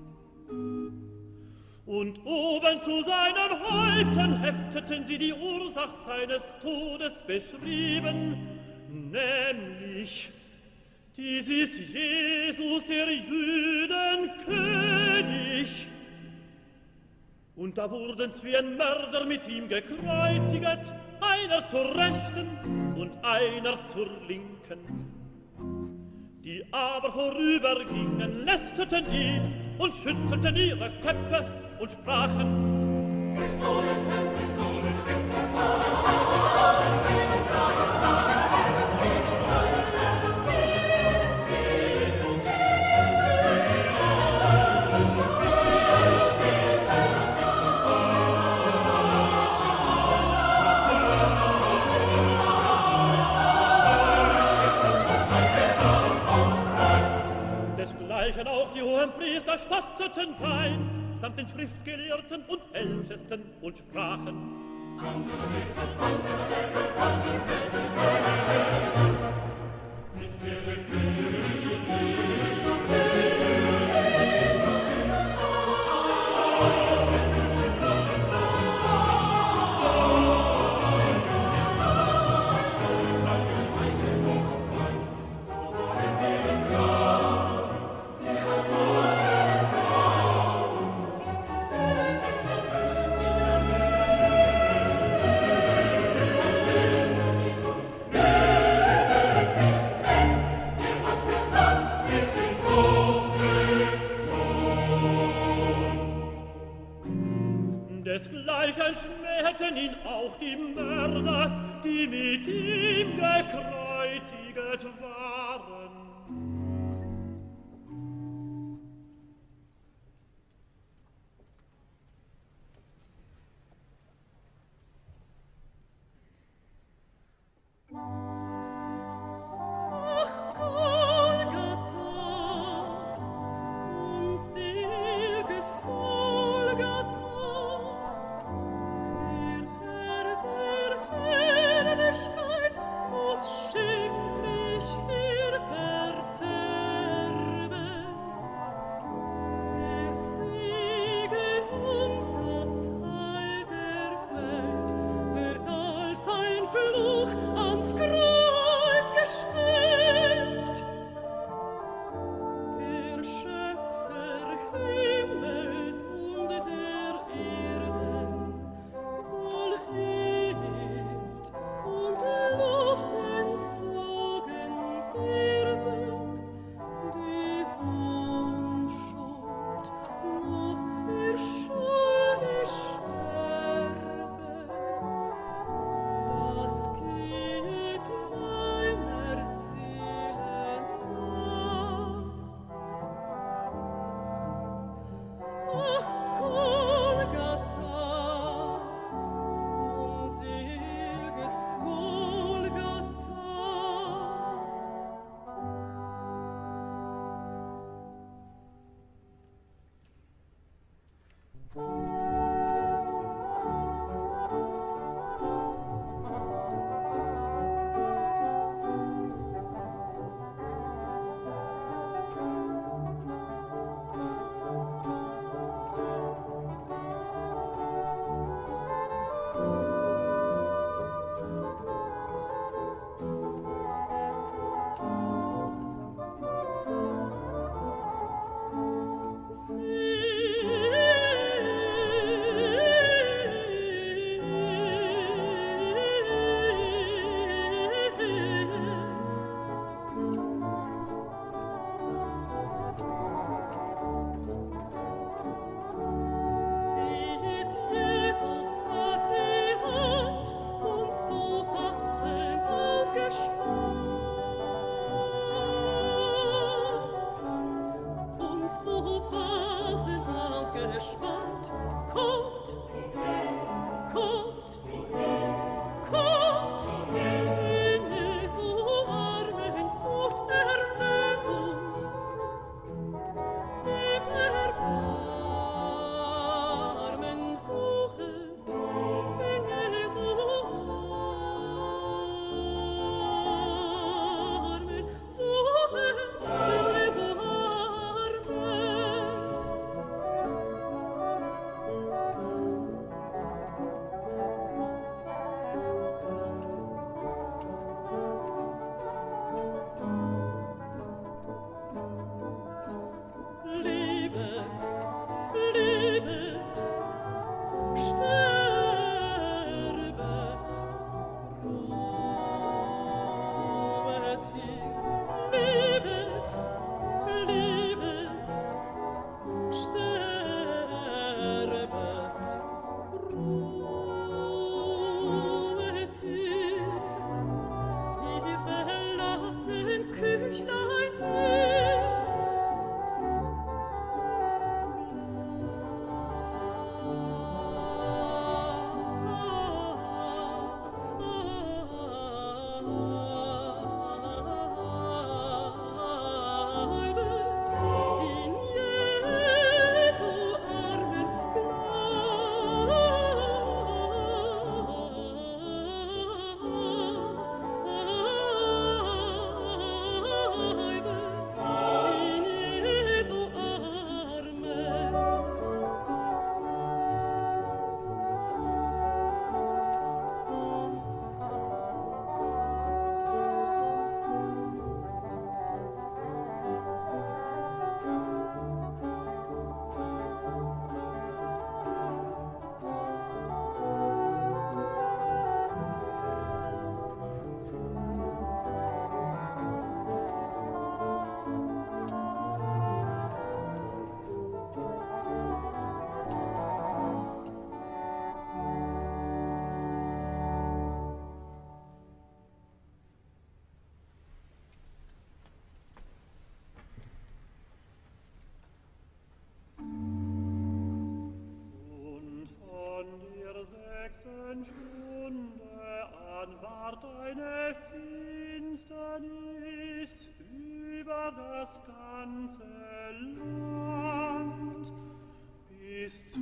und oben zu seinen Häupten hefteten sie die Ursach seines Todes beschrieben, nämlich, dies ist Jesus, der Jüden König. Und da wurden zwei Mörder mit ihm gekreuziget, einer zur Rechten und einer zur Linken. Die aber vorübergingen, lästerten ihn und schüttelten ihre Köpfe und sprachen Desgleichen auch die hohen Priester spotteten sein, samt den Schriftgelehrten und Ältesten und sprachen. Andere bist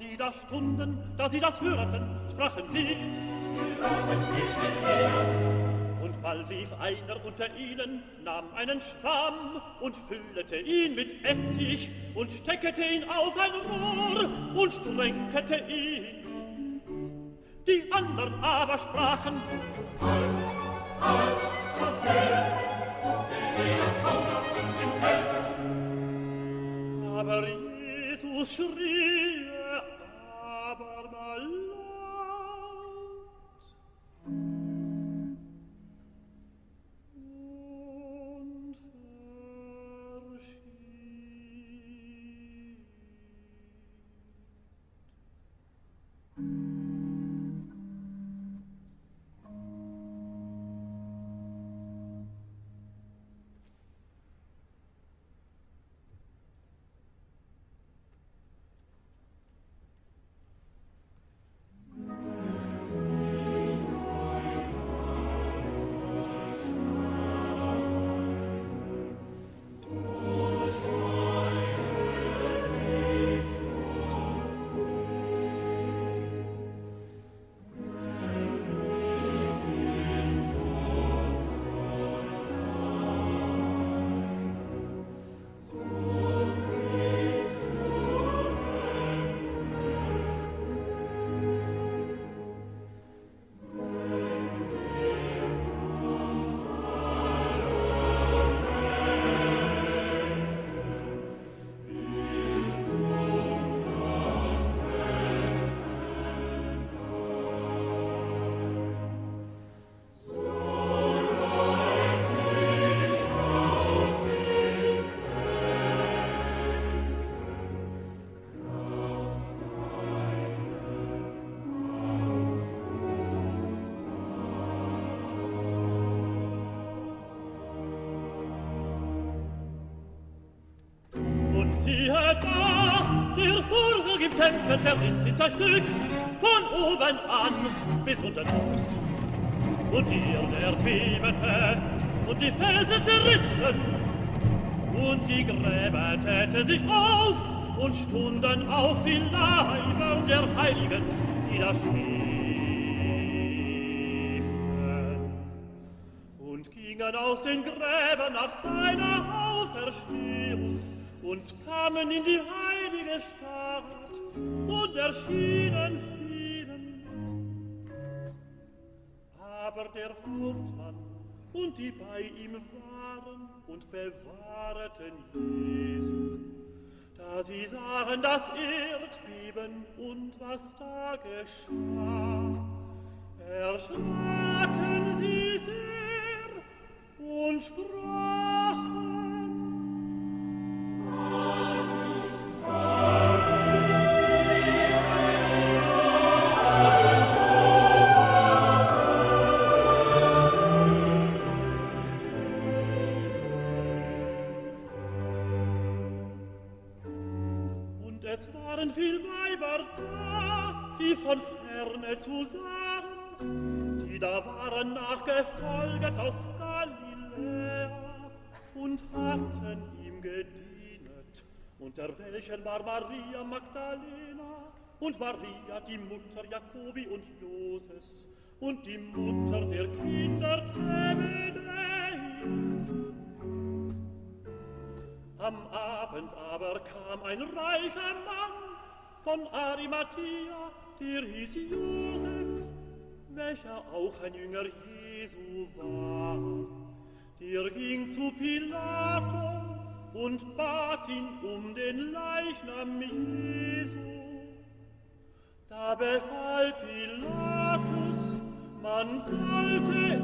die da stunden, da sie das hörten, sprachen sie, und bald lief einer unter ihnen, nahm einen Schwamm und füllte ihn mit Essig und steckete ihn auf ein Rohr und tränkete ihn. Die anderen aber sprachen, aber im Tempel zerriss in zwei Stück, von oben an bis unter Fuß. Und die Erde erbebete, und die Felsen zerrissen, und die Gräber täten sich auf, und stunden auf wie Leiber der Heiligen, die da schliefen. Und gingen aus den Gräbern nach seiner Auferstehung, und kamen in die heilige Stadt und erschienen vielen. Aber der Hauptmann und die bei ihm waren und bewahrten Jesu, da sie sahen das Erdbeben und was da geschah, erschraken sie sehr und sprachen, ferne zu sahen, die da waren nachgefolget aus Galiläa und hatten ihm gedienet. Unter welchen war Maria Magdalena und Maria, die Mutter Jakobi und Joses, und die Mutter der Kinder Zebedei. Am Abend aber kam ein reicher Mann von Arimathea, der hieß Josef, welcher auch ein Jünger Jesu war. Der ging zu Pilato und bat ihn um den Leichnam Jesu. Da befahl Pilatus, man sollte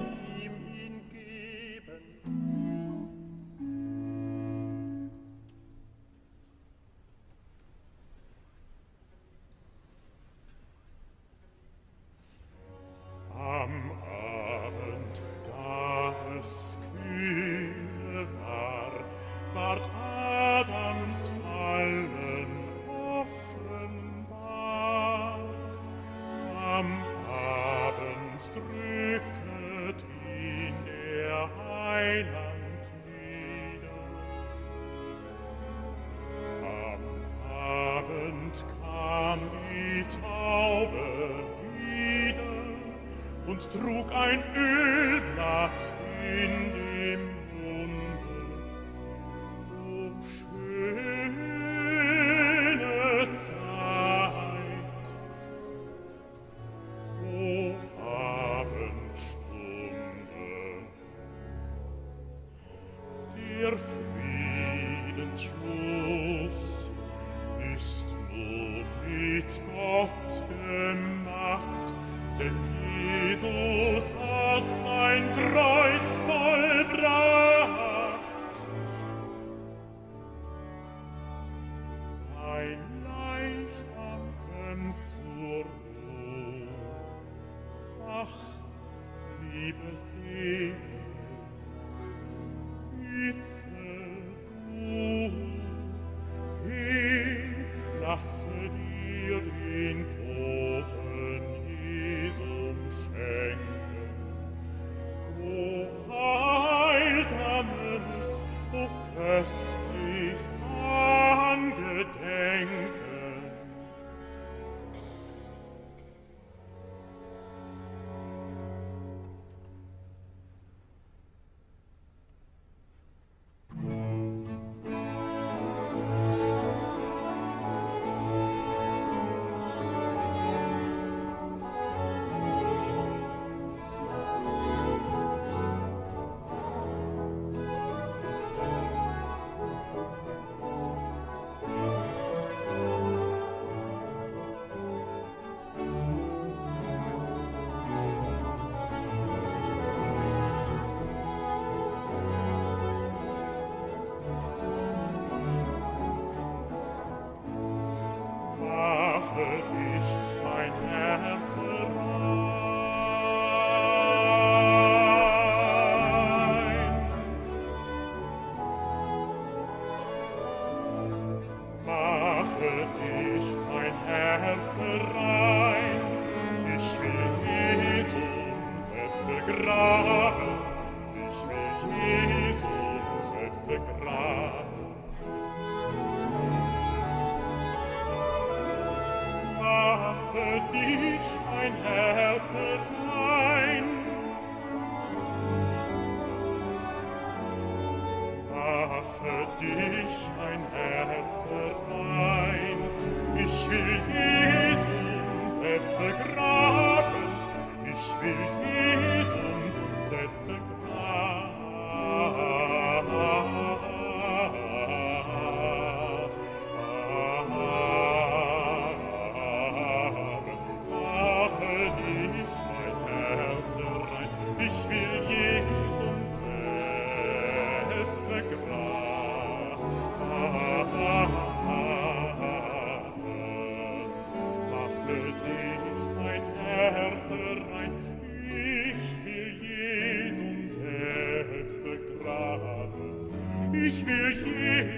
ich will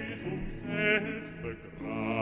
Jesum um selbst begraben.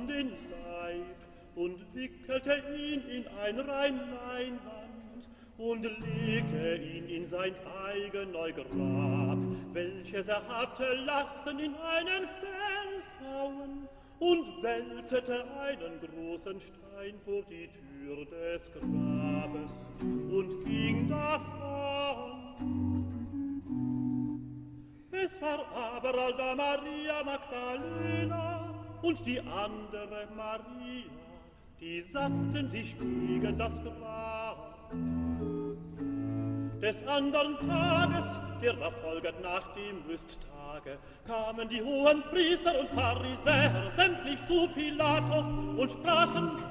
Nahm den Leib und wickelte ihn in ein rein und legte ihn in sein eigener Grab, welches er hatte lassen in einen Fels hauen und wälzete einen großen Stein vor die Tür des Grabes und ging davon. Es war aber Alda Maria Magdalena und die andere Maria, die satzten sich gegen das Grab. Des andern Tages, der da folget nach dem Rüsttage, kamen die hohen Priester und Pharisäer sämtlich zu Pilato und sprachen,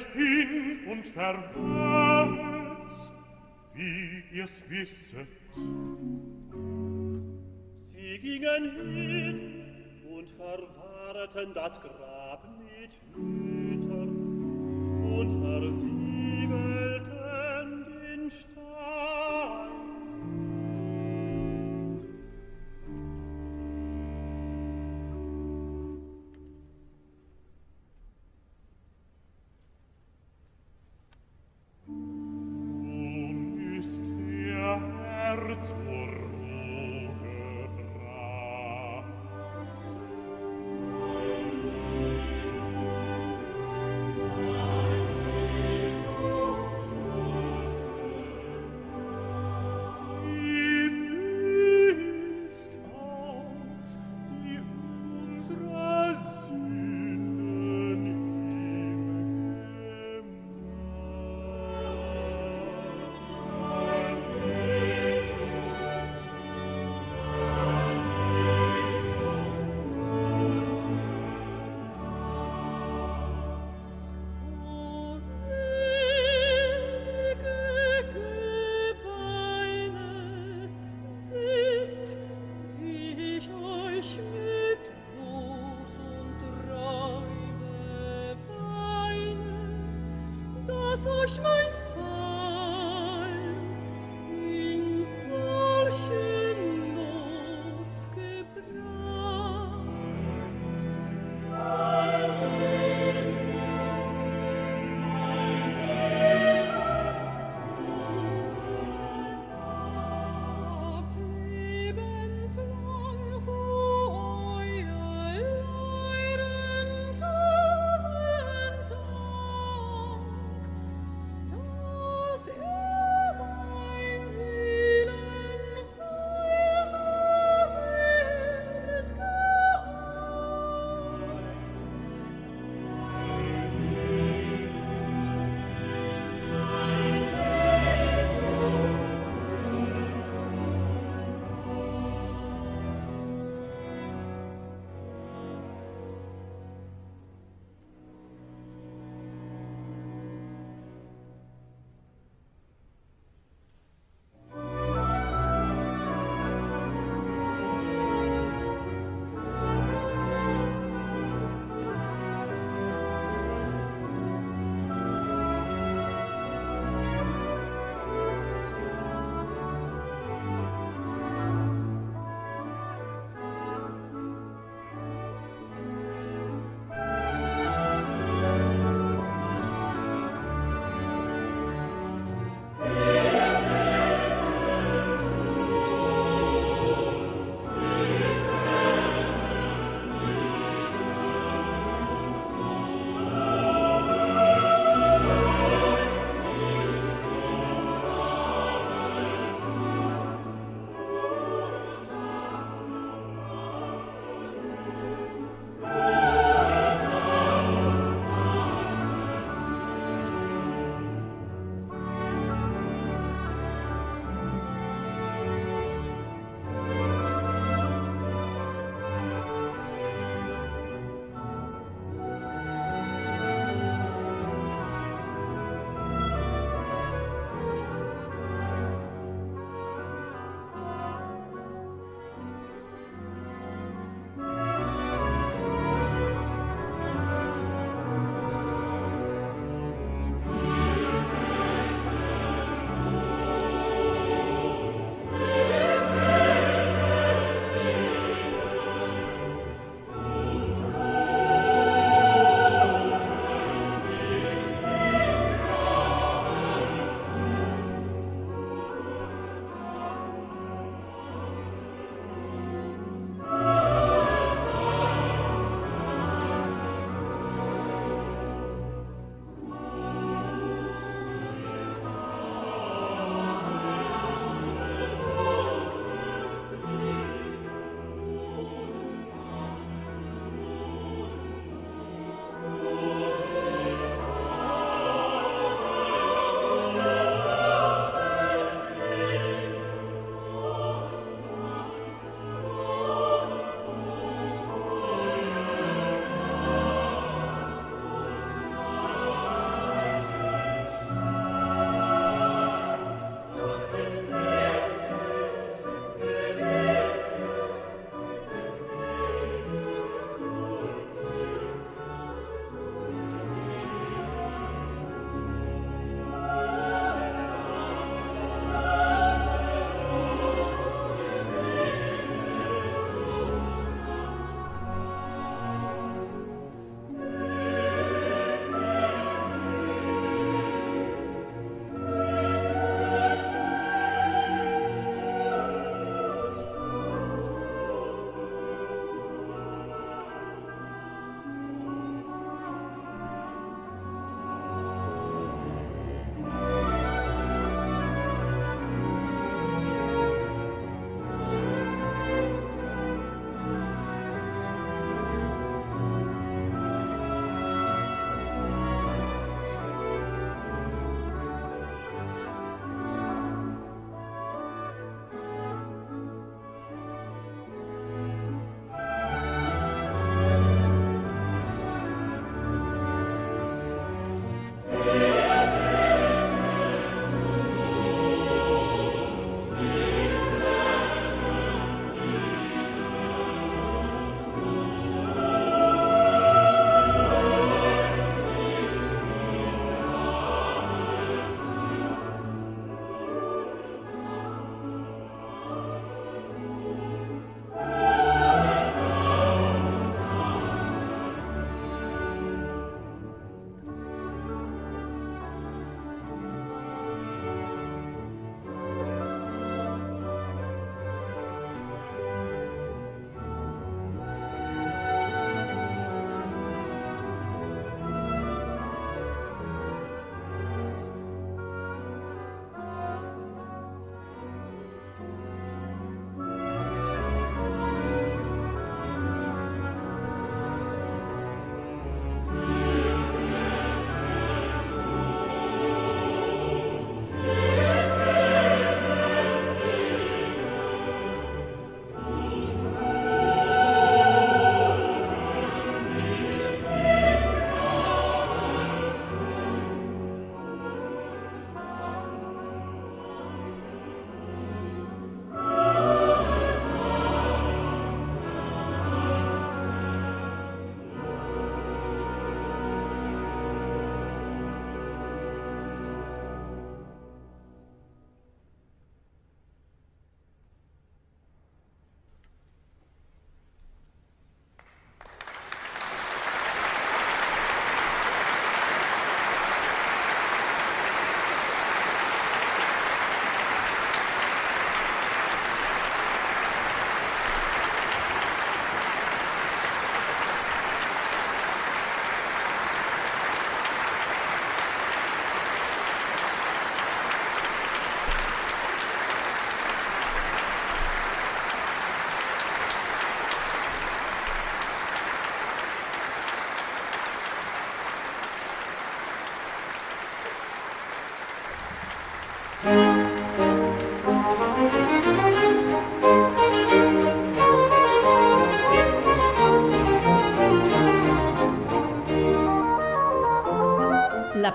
Geht hin und verwahrt's, wie ihr's wisset. Sie gingen hin und verwahrten das Grab mit Hütern und versiegelten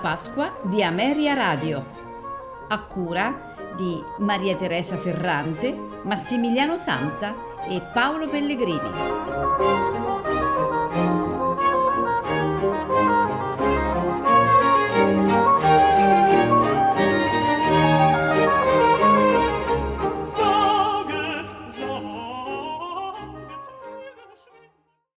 Pasqua di Ameria Radio, a cura di Maria Teresa Ferrante, Massimiliano Samsa e Paolo Pellegrini.